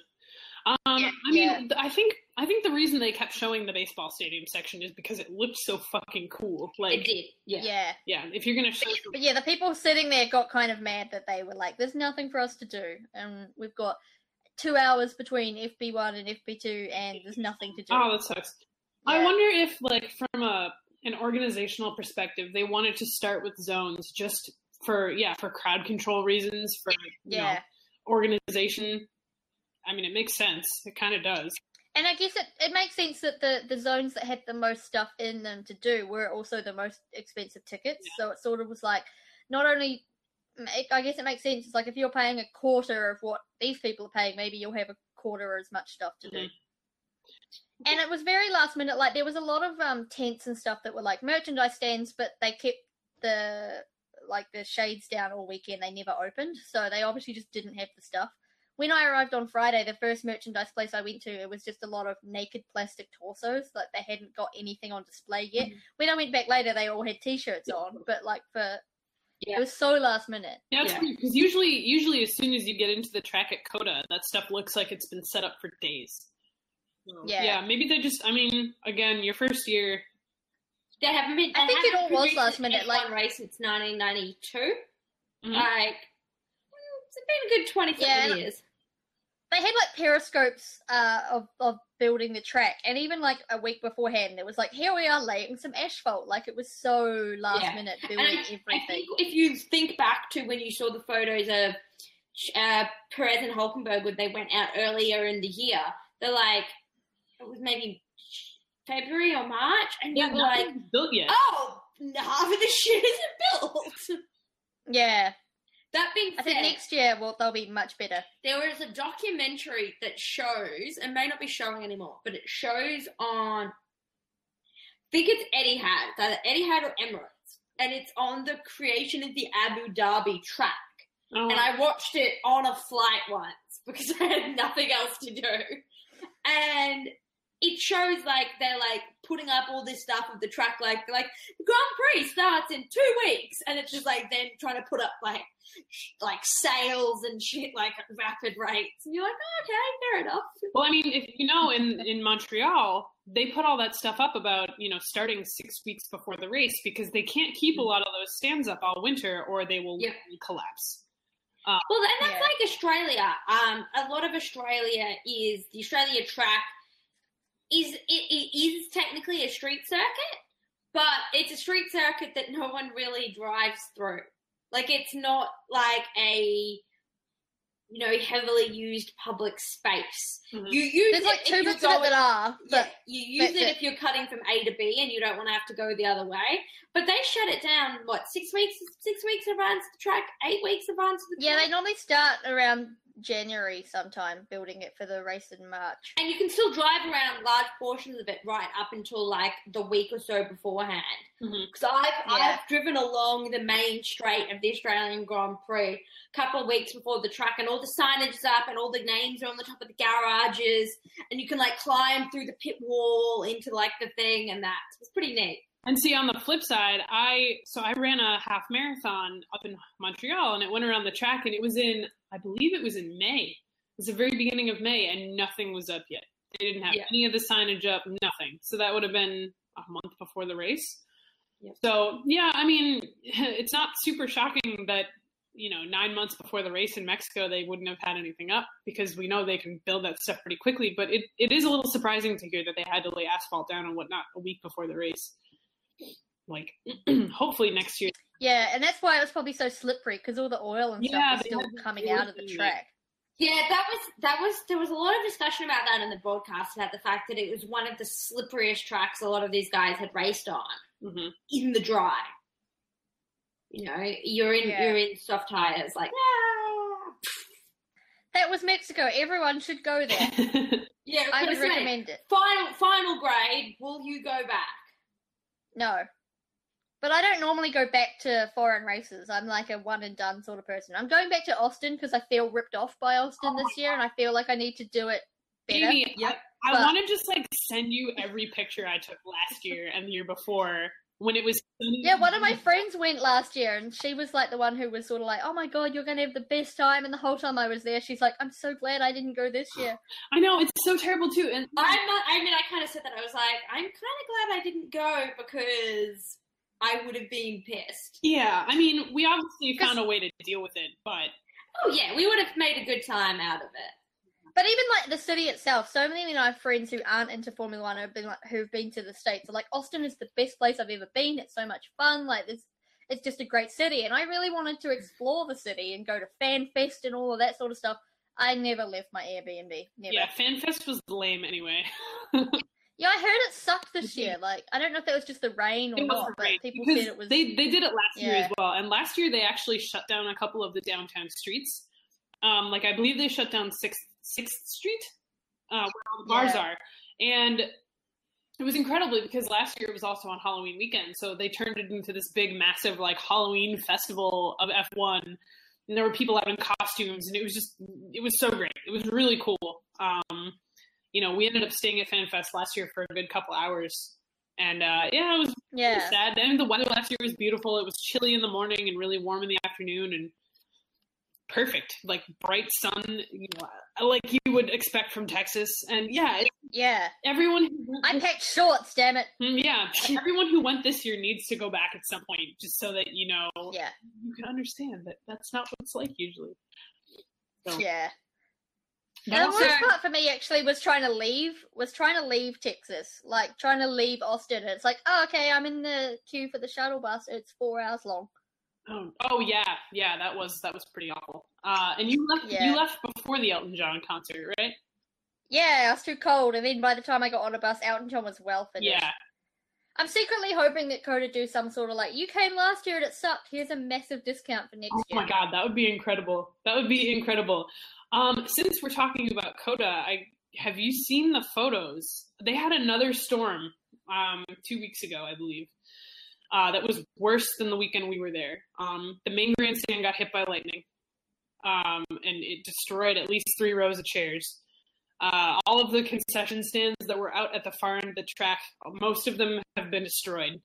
Um, I mean,
Yeah.
I think I think the reason they kept showing the baseball stadium section is because it looked so fucking cool. Like,
it did. Yeah.
yeah.
yeah, if you're gonna show,
But yeah, the people sitting there got kind of mad that they were like, "There's nothing for us to do," and we've got two hours between FP one and FP two, and there's nothing to do.
oh, that sucks. I wonder if, like, from a an organizational perspective, they wanted to start with zones just for yeah for crowd control reasons for
yeah.
know, organization. I mean, it makes sense. It kind of does.
And I guess it, it makes sense that the, the zones that had the most stuff in them to do were also the most expensive tickets. So it sort of was like, not only, I guess it makes sense. It's like if you're paying a quarter of what these people are paying, maybe you'll have a quarter as much stuff to do.
Mhm.
And it was very last minute. Like there was a lot of um, tents and stuff that were like merchandise stands, but they kept the like the shades down all weekend. They never opened, so they obviously just didn't have the stuff when I arrived on Friday, the first merchandise place I went to, it was just a lot of naked plastic torsos. Like they hadn't got anything on display yet. When I went back later, they all had t-shirts on, but like for
Yeah.
it was so last minute.
Yeah, it's
Yeah.
because usually, usually as soon as you get into the track at COTA, that stuff looks like it's been set up for days. So,
Yeah.
yeah, maybe they just. I mean, again, your first year.
They haven't been. They
I think it all was last minute,
F1
like-
race since 1992.
Mhm.
Like, mm, it's been a good 20 something
Yeah,
years.
They had like periscopes uh, of of building the track, and even like a week beforehand, it was like here we are laying some asphalt. Like it was so last
Yeah.
minute
And
building
I, I
everything.
think if you think back to when you saw the photos of uh, Perez and Hulkenberg when they went out earlier in the year, they're like, it was maybe February or March, and
Yeah,
you were like,
built yet.
oh, half of the shit isn't built.
yeah,
That being
I
said,
think next year well they'll be much better.
there was a documentary that shows, and may not be showing anymore, but it shows on, I think it's Etihad, it's either Eddie Etihad or Emirates, and it's on the creation of the Abu Dhabi track.
Oh,
And I watched it on a flight once because I had nothing else to do. And it shows like they're like putting up all this stuff of the track, like like Grand Prix starts in two weeks, and it's just like them trying to put up like like sails and shit like at rapid rates, and you're like, oh, okay, fair enough.
well, I mean, if you know, in in Montreal, they put all that stuff up about you know starting six weeks before the race because they can't keep a lot of those stands up all winter or they will
Yeah.
collapse.
Well, and that's
Yeah.
like Australia. Um, a lot of Australia is the Australia track is it, it is technically a street circuit, but it's a street circuit that no one really drives through. Like it's not like a you know heavily used public space.
Mhm.
You use
There's
it
like
if
two
you're
bits
going-
that are, but
you use it,
it.
if you're cutting from A to B and you don't want to have to go the other way. But they shut it down what six weeks? Six weeks advance the track, eight weeks advance the
yeah, they normally start around January sometime building it for the race in March.
And you can still drive around large portions of it right up until like the week or so beforehand.
Mm-hmm.
Because I've
Yeah.
I've driven along the main straight of the Australian Grand Prix a couple of weeks before the track, and all the signage is up, and all the names are on the top of the garages, and you can like climb through the pit wall into like the thing, and that it's pretty neat.
And see, on the flip side, I so I ran a half marathon up in Montreal, and it went around the track, and it was in, I believe it was in May. It was the very beginning of May, and nothing was up yet. They didn't have
Yeah.
any of the signage up, nothing. So that would have been a month before the race.
Yep.
So yeah, I mean, it's not super shocking that you know nine months before the race in Mexico they wouldn't have had anything up because we know they can build that stuff pretty quickly. But it, it is a little surprising to hear that they had to lay asphalt down and whatnot a week before the race. Like, hopefully next year.
Yeah, and that's why it was probably so slippery because all the oil and
Yeah,
stuff was still
had-
coming
they
out of the track.
Yeah, that was that was there was a lot of discussion about that in the broadcast about the fact that it was one of the slipperiest tracks a lot of these guys had raced on.
hmm
in the dry. You know, you're in
Yeah.
you're in soft tires, like ah.
That was Mexico. Everyone should go there.
yeah.
I
gonna
would
say,
recommend it.
Final final grade. Will you go back?
No. But I don't normally go back to foreign races. I'm like a one and done sort of person. I'm going back to Austin because I feel ripped off by Austin
Oh
this year, and I feel like I need to do it better.
Amy,
Yep.
I, I want to just like send you every picture I took last year and the year before when it was.
Yeah, one of my friends went last year, and she was like the one who was sort of like, "Oh my god, you're gonna have the best time!" And the whole time I was there, she's like, "I'm so glad I didn't go this year."
I know it's so terrible too. And
I'm not, I mean, I kind of said that. I was like, I'm kind of glad I didn't go because I would have been pissed.
yeah, I mean, we obviously found a way to deal with it, but
Oh yeah, we would have made a good time out of it.
But even like the city itself, so many of my friends who aren't into Formula One have been like, who've been to the states are like, Austin is the best place I've ever been. It's so much fun. Like this, it's just a great city, and I really wanted to explore the city and go to Fan Fest and all of that sort of stuff. I never left my Airbnb. Never.
yeah, FanFest was lame anyway.
Yeah, I heard it sucked this year. Like, I don't know if that was just the rain or not,
wasn't
but people said it was.
they they did it last year as well, and last year they actually shut down a couple of the downtown streets. Um, like I believe they shut down Sixth Sixth Street, uh, where all the bars
Yeah.
are, and it was incredibly because last year it was also on Halloween weekend, so they turned it into this big, massive like Halloween festival of F one. And there were people out in costumes, and it was just it was so great. It was really cool. Um, you know, we ended up staying at FanFest last year for a good couple hours, and uh, yeah, it was
yeah.
really sad. And the weather last year was beautiful. It was chilly in the morning and really warm in the afternoon, and perfect, like bright sun, you know, like you would expect from Texas. And yeah, it,
Yeah.
everyone who
I
this-
packed shorts, damn it.
Mm, yeah, everyone who went this year needs to go back at some point, just so that you know
Yeah.
you can understand that that's not what it's like usually. So,
Yeah. The worst part for me actually was trying to leave. Was trying to leave Texas, like trying to leave Austin. And it's like, oh, okay, I'm in the queue for the shuttle bus. It's four hours long.
Oh, oh yeah, yeah, that was that was pretty awful. Uh, and you left
Yeah.
you left before the Elton John concert, right?
Yeah, I was too cold, and then by the time I got on a bus, Elton John was well finished.
Yeah,
I'm secretly hoping that COTA do some sort of like, you came last year and it sucked. Here's a massive discount for next year.
Oh
year.
my god, that would be incredible. That would be incredible. Um, since we're talking about COTA, I have you seen the photos? They had another storm um, two weeks ago, I believe. Uh, that was worse than the weekend we were there. Um, the main grandstand got hit by lightning, um, and it destroyed at least three rows of chairs. Uh, all of the concession stands that were out at the far end of the track, most of them have been destroyed.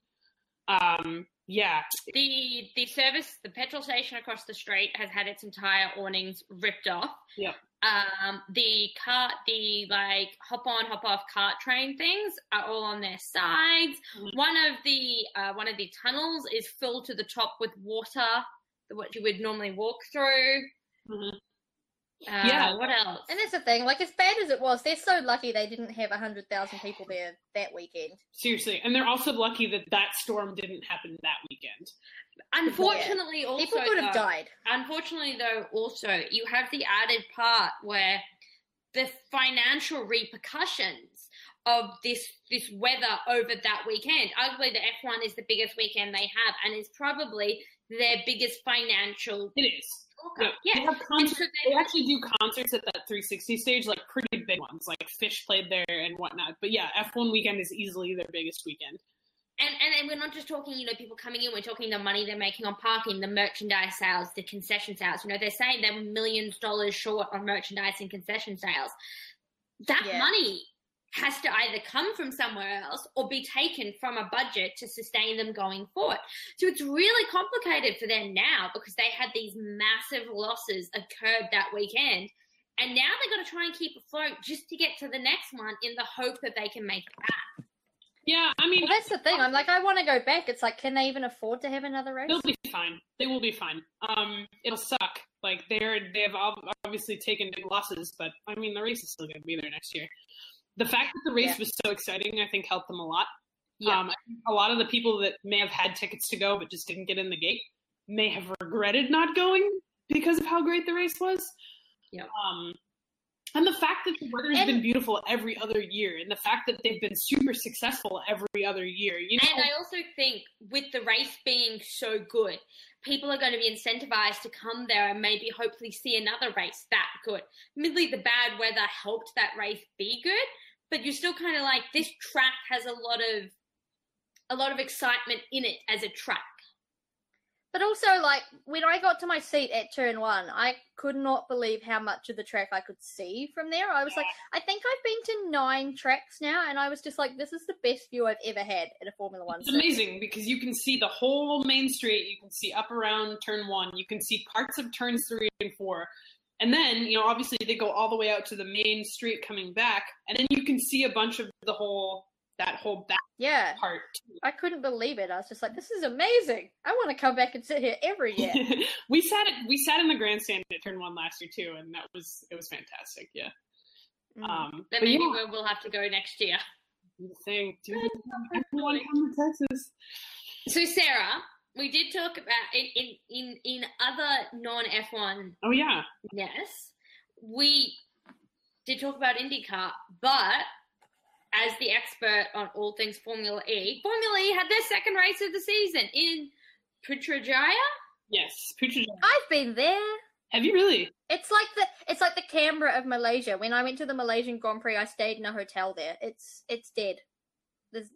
Um, yeah,
The the service, the petrol station across the street has had its entire awnings ripped off.
Yeah.
Um, the cart, the like hop on, hop off cart train things are all on their sides.
Mhm.
One of the uh, one of the tunnels is filled to the top with water, what you would normally walk through.
Mhm.
Uh,
Yeah.
What else?
And that's the thing, like as bad as it was, they're so lucky they didn't have a hundred thousand people there that weekend.
Seriously, and they're also lucky that that storm didn't happen that weekend.
Unfortunately, also
People could have
though-
died.
Unfortunately, though, also you have the added part where the financial repercussions of this this weather over that weekend. Arguably, the F1 is the biggest weekend they have, and is probably their biggest financial.
It is. They
Yeah,
have concerts,
so
they
they,
actually do concerts at that 360 stage, like pretty big ones, like Fish played there and whatnot. But yeah, F1 weekend is easily their biggest weekend.
and, and and we're not just talking, you know, people coming in. We're talking the money they're making on parking, the merchandise sales, the concession sales. You know, they're saying they're millions dollars short on merchandise and concession sales. That
Yeah.
money has to either come from somewhere else or be taken from a budget to sustain them going forward. So it's really complicated for them now because they had these massive losses occurred that weekend. And now they've got to try and keep afloat just to get to the next one in the hope that they can make it back.
Yeah, I mean,
Well, that's the thing. I'm like, I want to go back. It's like, can they even afford to have another race?
they'll be fine. They will be fine. Um, it'll suck. Like they're they have ob- obviously taken big losses, but I mean the race is still going to be there next year. The fact that the race
Yeah.
was so exciting, I think, helped them a lot.
Yeah.
Um, a lot of the people that may have had tickets to go but just didn't get in the gate may have regretted not going because of how great the race was.
Yeah.
Um, and the fact that the weather has
And-
been beautiful every other year, and the fact that they've been super successful every other year, you know,
And I also think with the race being so good, people are going to be incentivized to come there and maybe hopefully see another race that good. Admittedly, the bad weather helped that race be good, but you're still kind of like this track has a lot of a lot of excitement in it as a track.
But also, like when I got to my seat at turn one, I could not believe how much of the track I could see from there. I was like, I think I've been to nine tracks now, and I was just like, this is the best view I've ever had at a Formula One.
It's amazing because you can see the whole main straight. You can see up around turn one. You can see parts of turns three and four. And then, you know, obviously they go all the way out to the main street coming back. And then you can see a bunch of the whole, that whole back
Yeah,
part.
I couldn't believe it. I was just like, this is amazing. I want to come back and sit here every year.
we sat at, we sat in the grandstand at turn one last year too. And that was, it was fantastic. Yeah.
Mm.
Um,
Then
but
maybe
yeah,
we'll, we'll have to go next year.
do the thing. Do the thing. Everyone come to Texas.
So Sarah, we did talk about in in in, in other non F one
Oh yeah.
yes, we did talk about IndyCar, but as the expert on all things Formula E, Formula E had their second race of the season in Putrajaya.
Yes. Putrajaya.
I've been there.
Have you really?
It's like the it's like the Canberra of Malaysia. When I went to the Malaysian Grand Prix, I stayed in a hotel there. It's it's dead. There's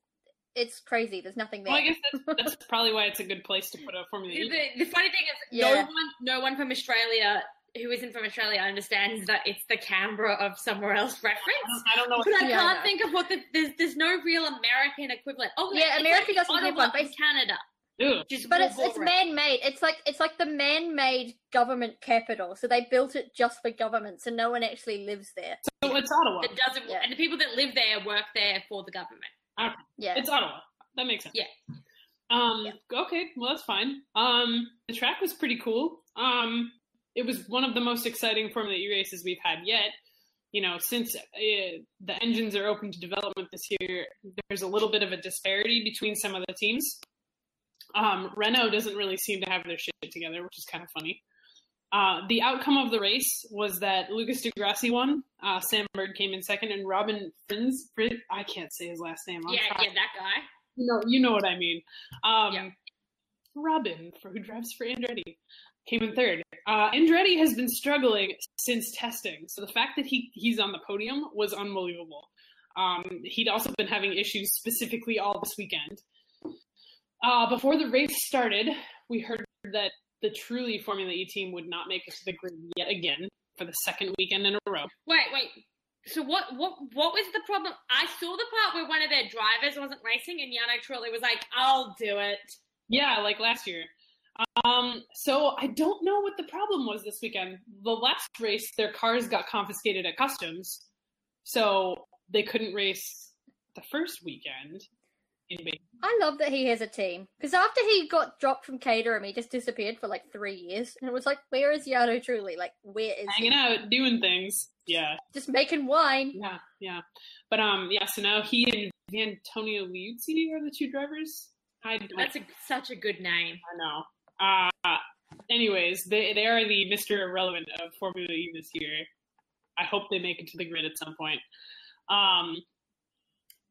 it's crazy. There's nothing there.
Well, I guess that's, that's probably why it's a good place to put a Formula E.
The, the funny thing is, no
Yeah.
one, no one from Australia who isn't from Australia understands that it's the Canberra of somewhere else
I
reference.
don't, I don't know. What,
But I
Yeah,
can't
know.
think of what the there's there's no real American equivalent. Oh
Yeah,
it's
America
like
doesn't have one, but
in
it's-
Canada.
Ew.
But it's it's man made. It's like it's like the man made government capital. So they built it just for government, so no one actually lives there.
So it's Ottawa.
It doesn't,
Yeah.
and the people that live there work there for the government.
Yeah.
It's Ottawa. That makes sense.
Yeah.
Um. Okay. Well, that's fine. Um. The track was pretty cool. Um. It was one of the most exciting Formula E races we've had yet. You know, since uh, the engines are open to development this year, there's a little bit of a disparity between some of the teams. Um, Renault doesn't really seem to have their shit together, which is kind of funny. Uh, the outcome of the race was that Lucas di Grassi won, uh, Sam Bird came in second, and Robin Frins, Frin, I can't say his last name. I'm
yeah,
sorry.
yeah, that guy.
You know, you know what I mean. Um,
Yeah.
Robin, for who drives for Andretti, came in third. Uh, Andretti has been struggling since testing, so the fact that he he's on the podium was unbelievable. Um, he'd also been having issues specifically all this weekend. Uh, before the race started, we heard that the Trulli Formula E team would not make it to the grid yet again for the second weekend in a row.
Wait, wait. So what? What? What was the problem? I saw the part where one of their drivers wasn't racing, and Jarno Trulli was like, "I'll do it."
Yeah, like last year. Um, so I don't know what the problem was this weekend. The last race, their cars got confiscated at customs, so they couldn't race the first weekend.
I love that he has a team because after he got dropped from Caterham, he just disappeared for like three years, and it was like, where is Jarno Trulli? Like, where is
hanging
he?
out, doing things. Yeah,
Just making wine.
yeah, yeah. But um, yeah. So now he and Antonio Liuzzi are the two drivers. I don't
That's a, such a good name.
I know. Uh, anyways, they they are the Mister Irrelevant of Formula E this year. I hope they make it to the grid at some point. Um,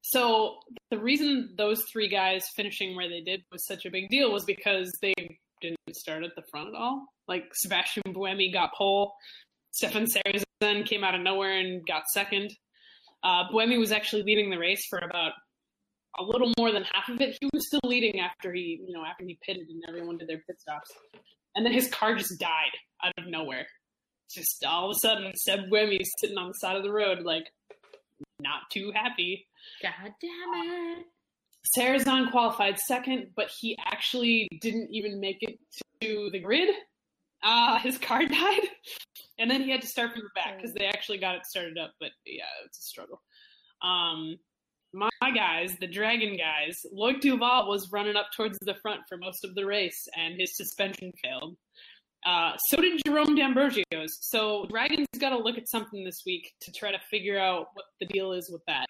so the reason those three guys finishing where they did was such a big deal was because they didn't start at the front at all. Like Sebastian Buemi got pole, Stefan Sarrazin came out of nowhere and got second. Uh, Buemi was actually leading the race for about a little more than half of it. He was still leading after he, you know, after he pitted and everyone did their pit stops. And then his car just died out of nowhere. Just all of a sudden, Seb Buemi's sitting on the side of the road, like, not too happy.
God damn it!
Sarrazin qualified second, but he actually didn't even make it to the grid. Uh, his car died, and then he had to start from the back because they actually got it started up. But yeah, it's a struggle. Um, my guys, the Dragon guys, Loïc Duval was running up towards the front for most of the race, and his suspension failed. Uh, so did Jerome D'Ambrosio's. So Dragon's got to look at something this week to try to figure out what the deal is with that.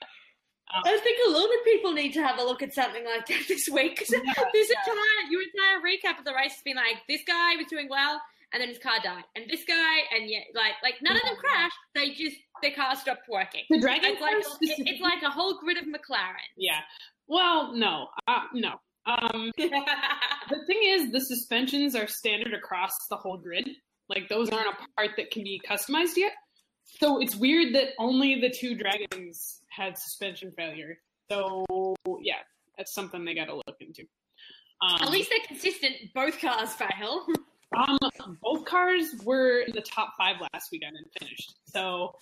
I think a lot of people need to have a look at something like that this week. 'cause this entire your entire recap of the race has been like this guy was doing well, and then his car died, and this guy, and yeah, like like none of them crashed. They just their car stopped working.
The Dragon
It's like
cars
a,
specifically-
it's like a whole grid of McLaren.
Yeah. Well, no, uh, no. Um, the thing is, the suspensions are standard across the whole grid. Like those aren't a part that can be customized yet. So it's weird that only the two dragons had suspension failure. So yeah, that's something they got to look into. Um,
At least they're consistent. Both cars fail.
um, both cars were in the top five last weekend and finished. So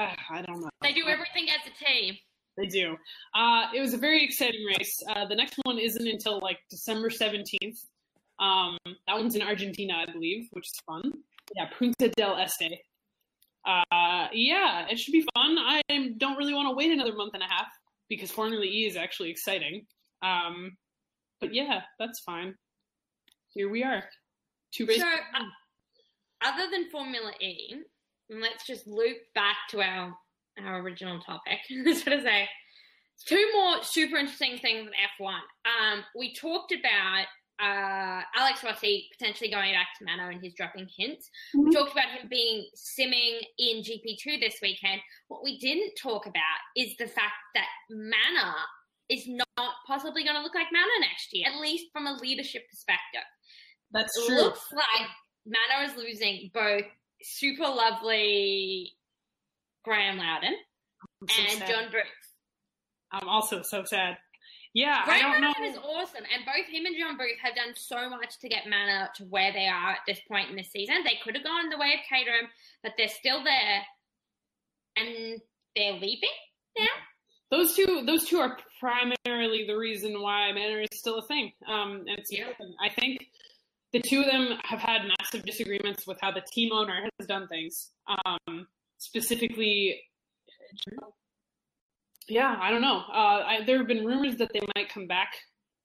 uh, I don't know.
they do everything as a team.
They do. Uh, it was a very exciting race. Uh, the next one isn't until like December 17th. Um, that one's in Argentina, I believe, which is fun. Yeah, Punta del Este. Uh, yeah, it should be fun. I don't really want to wait another month and a half because Formula E is actually exciting. Um, but yeah, that's fine. Here we are. Two races.
So, uh, other than Formula E, let's just loop back to our our original topic. so to say, two more super interesting things in F1. Um, we talked about uh, Alex Rossi potentially going back to Manor and his dropping hints. We talked about him being simming in GP2 this weekend. What we didn't talk about is the fact that Manor is not possibly going to look like Manor next year, at least from a leadership perspective.
That's true.
It looks like Manor is losing both super lovely Graeme
Lowdon so
and
sad.
John Bruce.
I'm also so sad. Yeah, I
Graeme
don't know.
Is awesome, and both him and John Booth have done so much to get Manor to where they are at this point in the season. They could have gone the way of Caterham, but they're still there, and they're leaving now.
those two those two are primarily the reason why Manor is still a thing. Um, and it's
Yeah.
I think the two of them have had massive disagreements with how the team owner has done things. Um, specifically, yeah, I don't know. Uh, I, there have been rumors that they might come back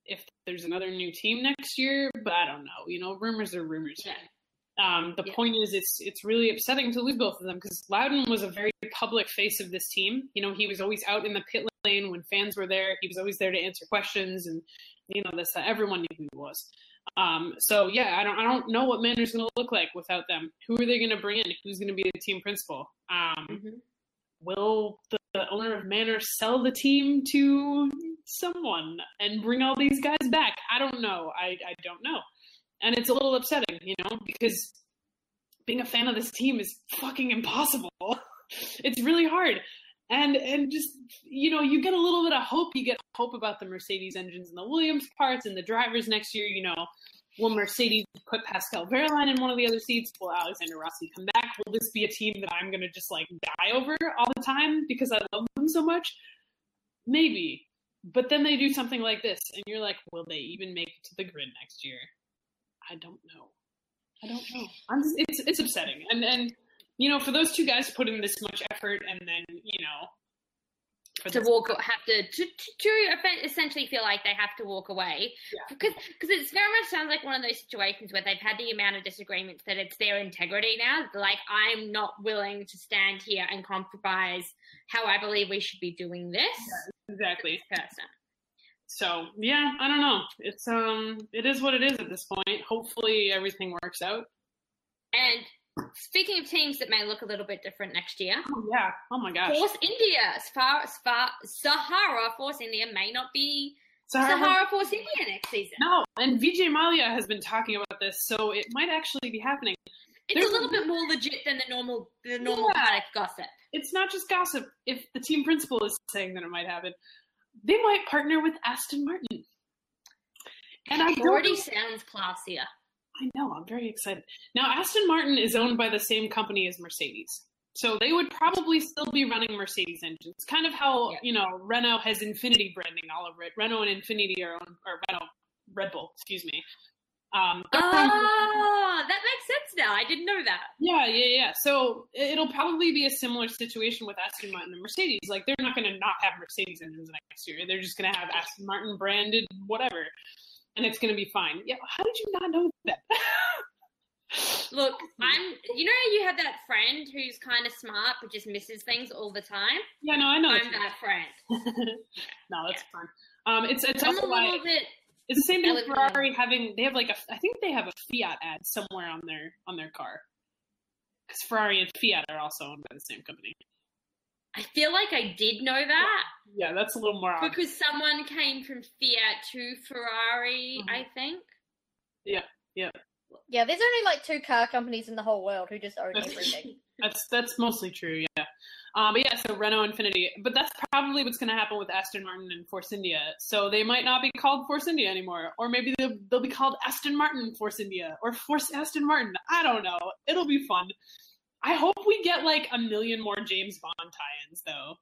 if there's another new team next year, but I don't know. You know, rumors are rumors.
Yeah.
Um, the
Yeah.
point is, it's it's really upsetting to lose both of them because Lowdon was a very public face of this team. You know, he was always out in the pit lane when fans were there. He was always there to answer questions, and you know, this uh, everyone knew who he was. Um, so yeah, I don't I don't know what Manor's going to look like without them. Who are they going to bring in? Who's going to be the team principal? Um,
Mhm.
will the, the owner of Manor sell the team to someone and bring all these guys back? I don't know. I, I don't know. And it's a little upsetting, you know, because being a fan of this team is fucking impossible. it's really hard. And and just you know, you get a little bit of hope. You get hope about the Mercedes engines and the Williams parts and the drivers next year, you know. Will Mercedes put Pascal Wehrlein in one of the other seats? Will Alexander Rossi come back? Will this be a team that I'm going to just like die over all the time because I love them so much? Maybe. But then they do something like this, and you're like, will they even make it to the grid next year? I don't know. I don't know. I'm just, it's it's upsetting, and and you know, for those two guys to put in this much effort, and then you know,
to walk have to, to to essentially feel like they have to walk away
Yeah.
because because it very much sounds like one of those situations where they've had the amount of disagreements that it's their integrity now like i'm not willing to stand here and compromise how i believe we should be doing this
exactly.
person
So yeah, I don't know. It's um, it is what it is at this point. Hopefully everything works out.
and speaking of teams that may look a little bit different next year
Oh yeah. Oh my gosh.
force india Sahara, sahara force india may not be
Sahara-
sahara force india next season
No, and Vijay Mallya has been talking about this, so it might actually be happening.
it's
There's-
a little bit more legit than the normal the normal
Yeah.
gossip
It's not just gossip. If the team principal is saying that it might happen, they might partner with Aston Martin. And I
It
don't
already sounds classier.
I know. I'm very excited. Now, Aston Martin is owned by the same company as Mercedes. So they would probably still be running Mercedes engines. Kind of how,
Yeah.
you know, Renault has Infiniti branding all over it. Renault and Infiniti are owned, or Renault, Red Bull, excuse me. Um,
Oh, that makes sense now. I didn't know that.
yeah, yeah, yeah. So it'll probably be a similar situation with Aston Martin and Mercedes. Like they're not going to not have Mercedes engines next year. They're just going to have Aston Martin branded whatever, and it's going to be fine. Yeah, how did you not know that?
Look, I'm. You know, you have that friend who's kind of smart but just misses things all the time.
yeah, no, I know.
I'm that friend.
no, that's fine. Um, it's it's
I'm a
also why
little bit.
it's the same thing with Ferrari having they have like a I think they have a Fiat ad somewhere on their on their car because Ferrari and Fiat are also owned by the same company.
I feel like I did know that
Yeah, that's a little more obvious.
because someone came from Fiat to Ferrari.
Mhm.
I think.
Yeah, yeah.
Yeah, there's only like two car companies in the whole world who just own
That's-
everything.
That's that's mostly true, yeah. Um, but yeah, so Renault Infiniti. But that's probably what's going to happen with Aston Martin and Force India. So they might not be called Force India anymore, or maybe they'll, they'll be called Aston Martin Force India or Force Aston Martin. I don't know. It'll be fun. I hope we get like a million more James Bond tie-ins though.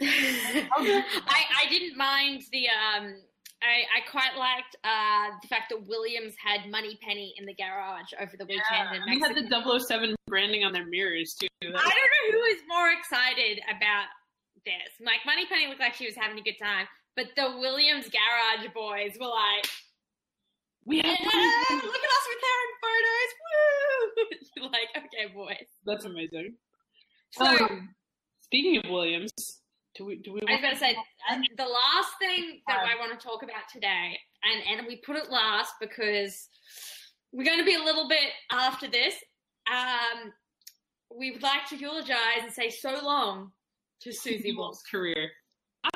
I, I didn't mind the um I, I quite liked uh, the fact that Williams had Moneypenny in the garage over the weekend.
Yeah, we had the 007 branding on their mirrors too.
I don't know who was more excited about this. Like Moneypenny looked like she was having a good time, but the Williams garage boys were like,
We
"Yeah,
have
look at us with Karen photos, woo!" like, okay, boys.
That's amazing.
So
Um, speaking of Williams, do we do we?
I was going to say uh, the last thing that I want to talk about today, and and we put it last because we're going to be a little bit after this. Um, we would like to eulogize and say so long to Susie Wolff.
Wolff's career.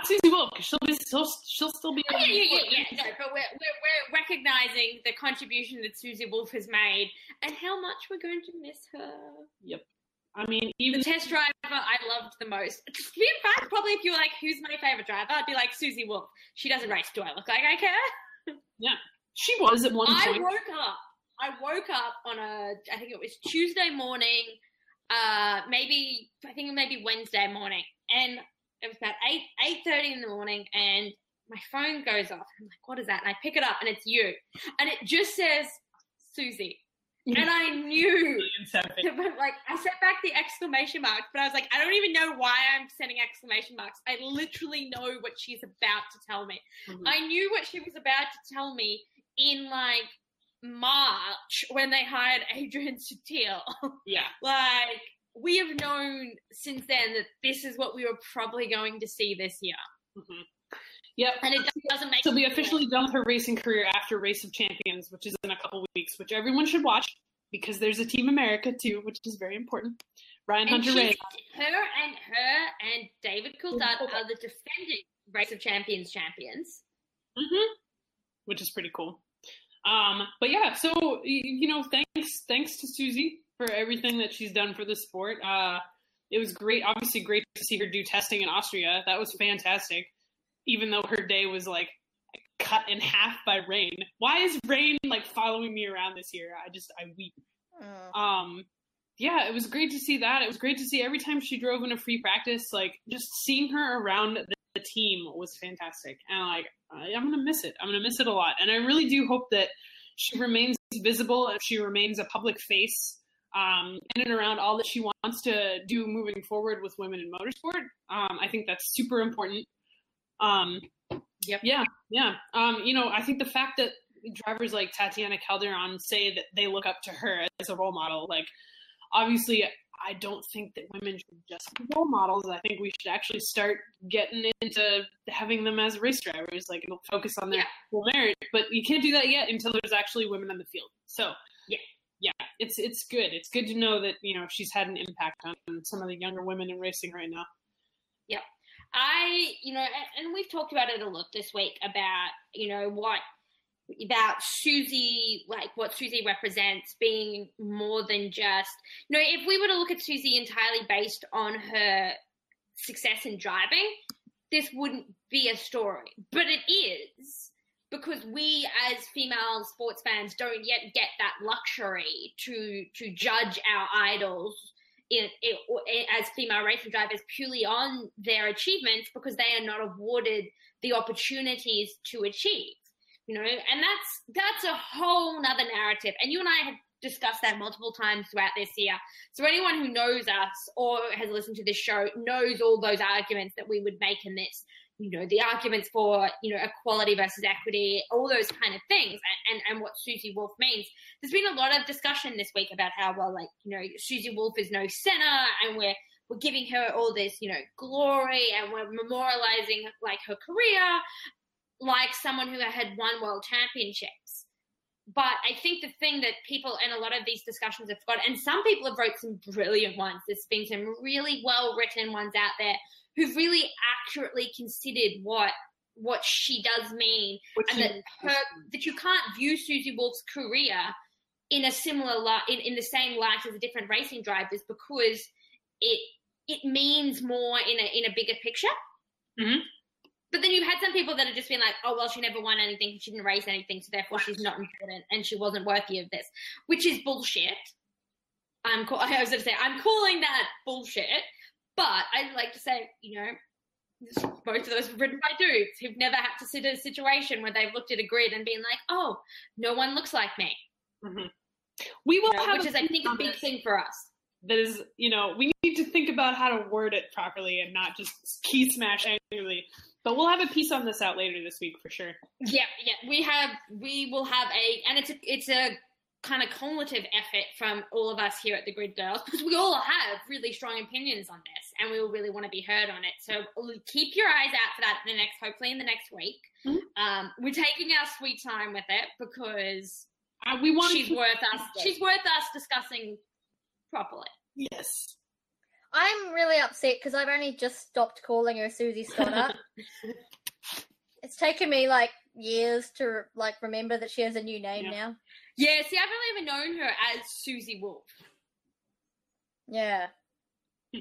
Susie Wolff, she'll be she'll still be.
Oh, yeah, yeah, yeah, yeah. No, but we're, we're, we're recognizing the contribution that Susie Wolff has made and how much we're going to miss her.
Yep. I mean,
The
even
test driver I loved the most. In fact, probably if you were like, who's my favorite driver, I'd be like Susie Wolff. She doesn't race. Do I look like I care?
yeah, she was at one
I
point.
woke up. I woke up on a, I think it was Tuesday morning, uh, maybe I think maybe Wednesday morning, and it was about eight eight thirty in the morning, and my phone goes off. I'm like, what is that? And I pick it up, and it's you, and it just says Susie, and I knew. Like I set back the exclamation marks, but I was like, I don't even know why I'm sending exclamation marks. I literally know what she's about to tell me.
Mhm.
I knew what she was about to tell me in like March when they hired Adrian Sutil.
yeah,
like we have known since then that this is what we were probably going to see this year,
hmm yep.
and it doesn't make.
She'll be officially done with her racing career after Race of Champions, which is in a couple weeks, which everyone should watch because there's a Team America too, which is very important. Ryan
And
Hunter-Reay.
her and her and David Coulthard are the defending Race of Champions champions.
Mm-hmm. which is pretty cool. Um, but yeah, so you know, thanks thanks to Susie for everything that she's done for the sport. Uh, it was great, obviously great to see her do testing in Austria. That was fantastic, even though her day was like cut in half by rain. Why is rain like following me around this year? I just I weep.
Mm.
Um, yeah, it was great to see that. It was great to see every time she drove in a free practice, like just seeing her around the, the team was fantastic. And like, I, I'm gonna miss it. I'm gonna miss it a lot. And I really do hope that she remains visible. If she remains a public face, um, in and around all that she wants to do moving forward with women in motorsport. Um, I think that's super important. Um,
Yep.
Yeah, yeah. Um, you know, I think the fact that drivers like Tatiana Calderon say that they look up to her as a role model, like obviously I don't think that women should just be role models. I think we should actually start getting into having them as race drivers, like focus on their
Yeah.
full merit. But you can't do that yet until there's actually women in the field. So
Yeah.
it's it's good. It's good to know that you know she's had an impact on some of the younger women in racing right now.
Yeah, I, you know, and, and we've talked about it a lot this week about, you know, what about Susie, like what Susie represents being more than just, you know, if we were to look at Susie entirely based on her success in driving, this wouldn't be a story. But it is because we as female sports fans don't yet get that luxury to to judge our idols in, in, eh, as female racing drivers purely on their achievements because they are not awarded the opportunities to achieve you know? And that's that's a whole nother narrative. And you and i have discussed that multiple times throughout this year. So anyone who knows us or has listened to this show knows all those arguments that we would make in this you know the arguments for you know equality versus equity all those kind of things and, and, and what susie wolff means there's been a lot of discussion this week about how well like you know susie wolff is no Senna and we're we're giving her all this you know glory and we're memorializing like her career like someone who had won world championships but I think the thing that people and a lot of these discussions have got, and some people have wrote some brilliant ones. There's been some really well written ones out there who've really accurately considered what what she does mean,
Which
and that her that you can't view Susie Wolff's career in a similar light, in, in the same light as the different racing drivers because it it means more in a in a bigger picture.
Mhm.
But then you've had some people that have just been like, oh well, she never won anything, she didn't race anything, so therefore she's not important and she wasn't worthy of this, which is bullshit. I'm call- I was going to say I'm calling that bullshit, but I'd like to say, you know, most of those were written by dudes who've never had to sit in a situation where they've looked at a grid and been like, oh, no one looks like me,
Mhm. We will
you know,
have
which is I think a big thing for us.
That is, you know, we need to think about how to word it properly and not just key smash angrily. But we'll have a piece on this out later this week for sure.
Yeah, yeah, we have we will have a and it's a it's a kind of cumulative effort from all of us here at the Grid Girls because we all have really strong opinions on this and we all really want to be heard on it. So keep your eyes out for that in the next, hopefully in the next week.
Mhm.
Um, we're taking our sweet time with it because
Uh, we want
she's
to
worth us. She's worth us discussing properly.
yes.
I'm really upset because I've only just stopped calling her Susie Stoddart. it's taken me like years to like remember that she has a new name
Yeah.
now.
Yeah, see, I've only ever known her as Susie Wolff.
Yeah.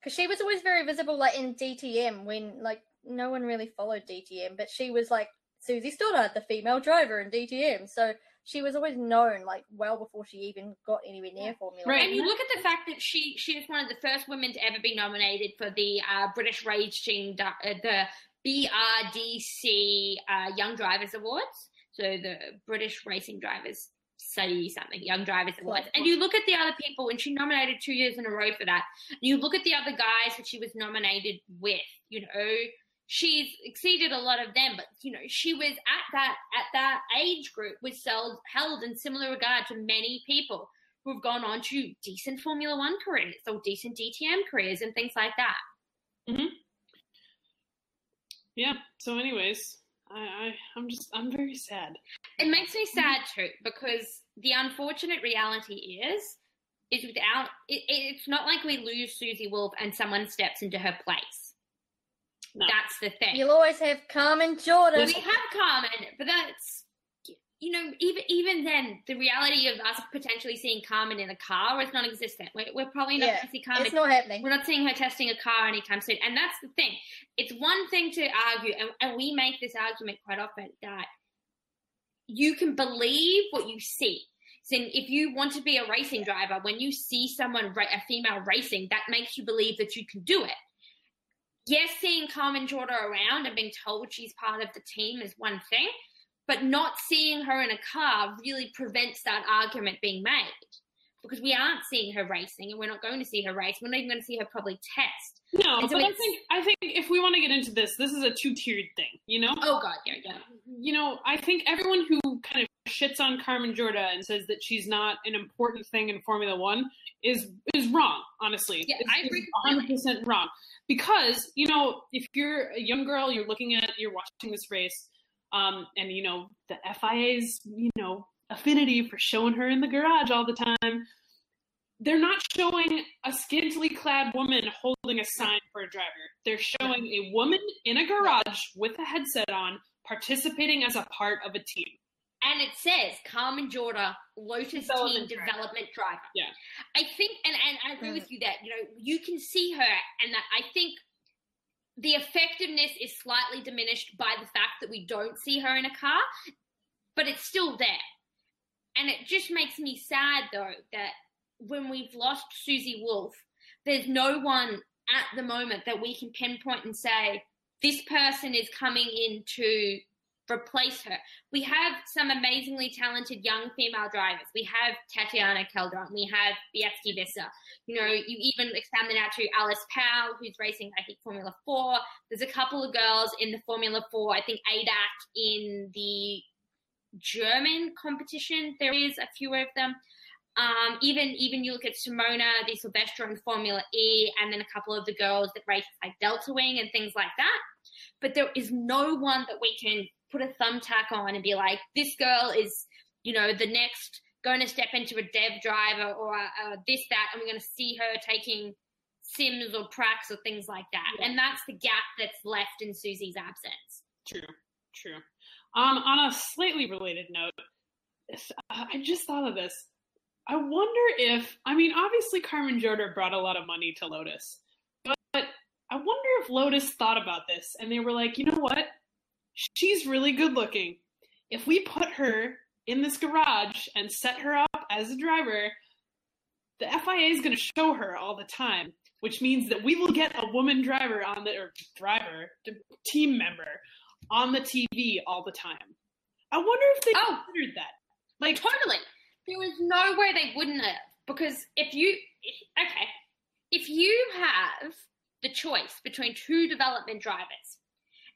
Because she was always very visible, like in DTM, when like no one really followed DTM, but she was like Susie Stoddart, the female driver in DTM. So she was always known, like well before she even got anywhere near Formula
Right.
And you look at the fact that she she is one of the first women to ever be nominated for the uh, British Racing uh, the BRDC uh, Young Drivers Awards. So the British Racing Drivers Study something Young Drivers Awards. And you look at the other people, and she nominated two years in a row for that. And you look at the other guys that she was nominated with. You know, she's exceeded a lot of them, but you know, she was at that at that age group was held held in similar regard to many people who have gone on to decent Formula One careers or decent DTM careers and things like that.
Yeah. So, anyways, I, I I'm just I'm very sad.
It makes me sad too because the unfortunate reality is is without it, it's not like we lose Susie Wolff and someone steps into her place.
No.
That's the thing.
You'll always have Carmen Jorda.
we have Carmen, but that's you know even even then the reality of us potentially seeing Carmen in a car is non-existent. We're, we're probably not
Yeah,
going to see Carmen.
It's not happening.
We're not seeing her testing a car anytime soon. And that's the thing. It's one thing to argue, and, and we make this argument quite often that you can believe what you see. So if you want to be a racing driver, when you see someone, a female racing, that makes you believe that you can do it. Yes, seeing Carmen Jorda around and being told she's part of the team is one thing, but not seeing her in a car really prevents that argument being made because we aren't seeing her racing and we're not going to see her race. We're not even going to see her probably test.
No,
so
but I think I think if we want to get into this, this is a two tiered thing. You know.
Oh God, yeah, yeah.
you know, I think everyone who kind of shits on Carmen Jorda and says that she's not an important thing in Formula One is is wrong. Honestly,
Yeah,
Is-
I agree
100% wrong. Because you know, if you're a young girl, you're looking at, you're watching this race, um, and you know the FIA's, you know, affinity for showing her in the garage all the time. They're not showing a scantily clad woman holding a sign for a driver. They're showing a woman in a garage with a headset on participating as a part of a team.
And it says Carmen Jorda, Lotus
Development
Team
driver.
Development Driver.
Yeah.
I think, and, and I agree with you that, you know, you can see her, and that I think the effectiveness is slightly diminished by the fact that we don't see her in a car, but it's still there. And it just makes me sad, though, that when we've lost Susie Wolff, there's no one at the moment that we can pinpoint and say, this person is coming in to replace her. We have some amazingly talented young female drivers. We have Tatiana Calderon. We have Beitske Visser. You know, you even expand it out to Alice Powell, who's racing, I think, Formula 4. There's a couple of girls in the Formula 4. I think ADAC in the German competition. There is a few of them. Um, even even you look at Simona de Silvestro in Formula E, and then a couple of the girls that race like Delta Wing and things like that. But there is no one that we can put a thumbtack on and be like, this girl is, you know, the next going to step into a dev driver or uh, this that, and we're going to see her taking sims or pracs or things like that.
Yeah.
And that's the gap that's left in Susie's absence.
True, true. Um, on a slightly related note, uh, I just thought of this. I wonder if I mean obviously Carmen Jorda brought a lot of money to Lotus, but, but I wonder if Lotus thought about this and they were like, you know what? She's really good looking. If we put her in this garage and set her up as a driver, the FIA is going to show her all the time, which means that we will get a woman driver on the or driver team member on the TV all the time. I wonder if they
Oh.
considered that. Like
Totally. There was no way they wouldn't have. Because if you, okay, if you have the choice between two development drivers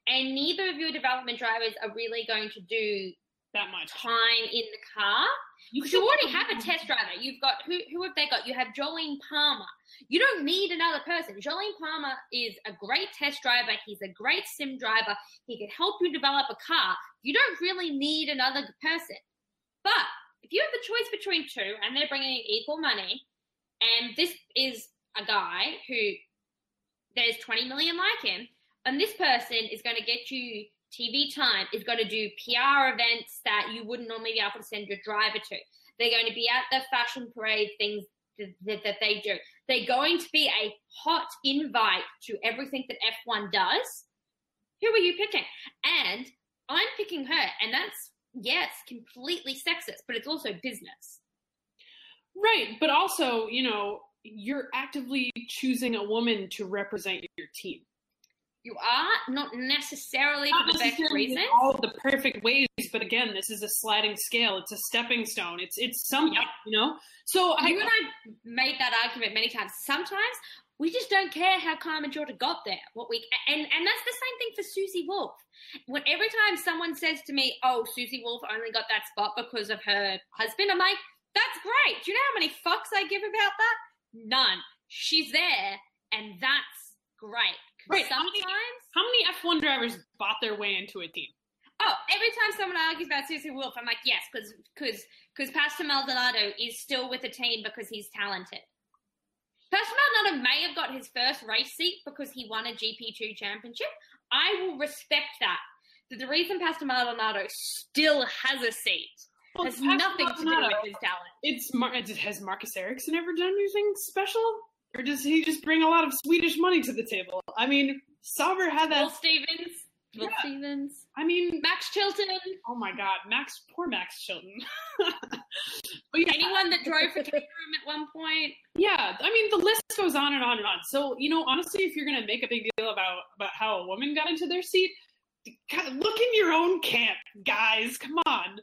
and neither of your development drivers are really going to do
that much.
time in the car,
You
because you already have a test driver. You've got, who, who have they got? You have Jolyon Palmer. You don't need another person. Jolyon Palmer is a great test driver. He's a great sim driver. He can help you develop a car. You don't really need another person. But if you have the choice between two and they're bringing in equal money, and this is a guy who there's 20 million like him, and this person is going to get you TV time, is going to do PR events that you wouldn't normally be able to send your driver to. They're going to be at the fashion parade things that, they do. They're going to be a hot invite to everything that F1 does. Who are you picking? And I'm picking her, and that's yes, completely sexist, but it's also business.
Right, but also, you know, you're actively choosing a woman to represent your team.
You are not necessarily
Not
for the best
necessarily in
reasons.
all the perfect ways, but again, this is a sliding scale. It's a stepping stone. It's it's something,
Yep.
you know. So I,
you and I made that argument many times. Sometimes we just don't care how Carmen Jorda got there. What we and and that's the same thing for Susie Wolff. When every time someone says to me, "Oh, Susie Wolff only got that spot because of her husband," I'm like, "That's great." Do you know how many fucks I give about that? None. She's there, and that's great. 'Cause
Right, how many-
Sometimes.
how many F1 drivers bought their way into a team?
Oh, every time someone argues about Susie Wolff, I'm like, yes, because because because Pastor Maldonado is still with the team because he's talented. Pastor Maldonado may have got his first race seat because he won a GP2 championship. I will respect that. But the reason Pastor Maldonado still has a seat
Well,
has nothing to do with his talent.
It's Mar- uh, has Marcus Ericsson ever done anything special, or does he just bring a lot of Swedish money to the table? I mean, Sauber had that. Will.
Stevens, Will
Yeah.
Stevens,
I mean,
Max Chilton,
oh my God, Max, poor Max Chilton. but yeah,
anyone that drove for Caterham at one point.
Yeah, I mean the list goes on and on and on. So you know, honestly, if you're gonna make a big deal about about how a woman got into their seat, look in your own camp, guys. Come on.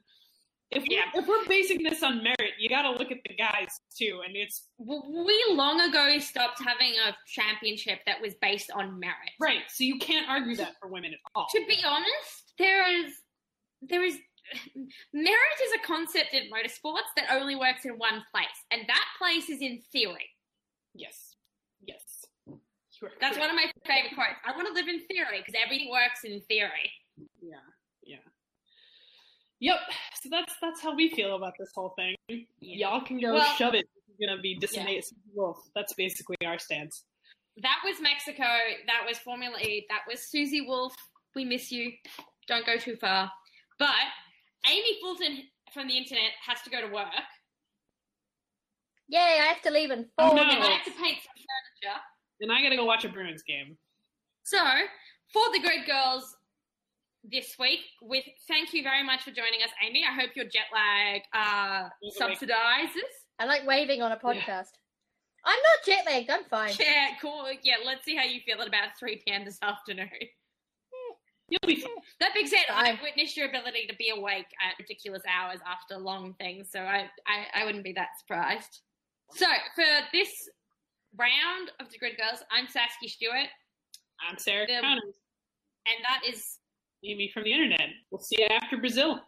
If we're,
Yeah.
if we're basing this on merit, you got to look at the guys too, and it's
We long ago stopped having a championship that was based on merit.
right. So you can't argue that for women at all.
To be honest, there is there is merit is a concept in motorsports that only works in one place, and that place is in theory.
Yes, yes.
That's one of my favorite quotes. I want to live in theory because everything works in theory.
Yeah. Yep. So that's that's how we feel about this whole thing. Y'all can go
Well-
shove it. You're gonna be disseminated wolf. That's basically our stance.
That was Mexico. That was Formula E. That was Susie Wolff. We miss you. Don't go too far. But Amy Fulton from the internet has to go to work.
Yay, I have to leave in
Oh,
four
no.
And I have to paint some furniture.
And I gotta go watch a Bruins game.
So, for the Grid Girls this week, with thank you very much for joining us, Amy. I hope your jet lag uh, subsidizes.
I like waving on a podcast. I'm not jet lagged. I'm fine.
Yeah, cool. Yeah, let's see how you feel at about 3 p.m. this afternoon.
You'll be fine.
That being said, I've witnessed your ability to be awake at ridiculous hours after long things, so I, I, I wouldn't be that surprised. So, for this round of the Grid Girls, I'm Saskia Stewart,
I'm Sarah
The-
Connors.
and that is
Amy from the internet. We'll see you after Brazil.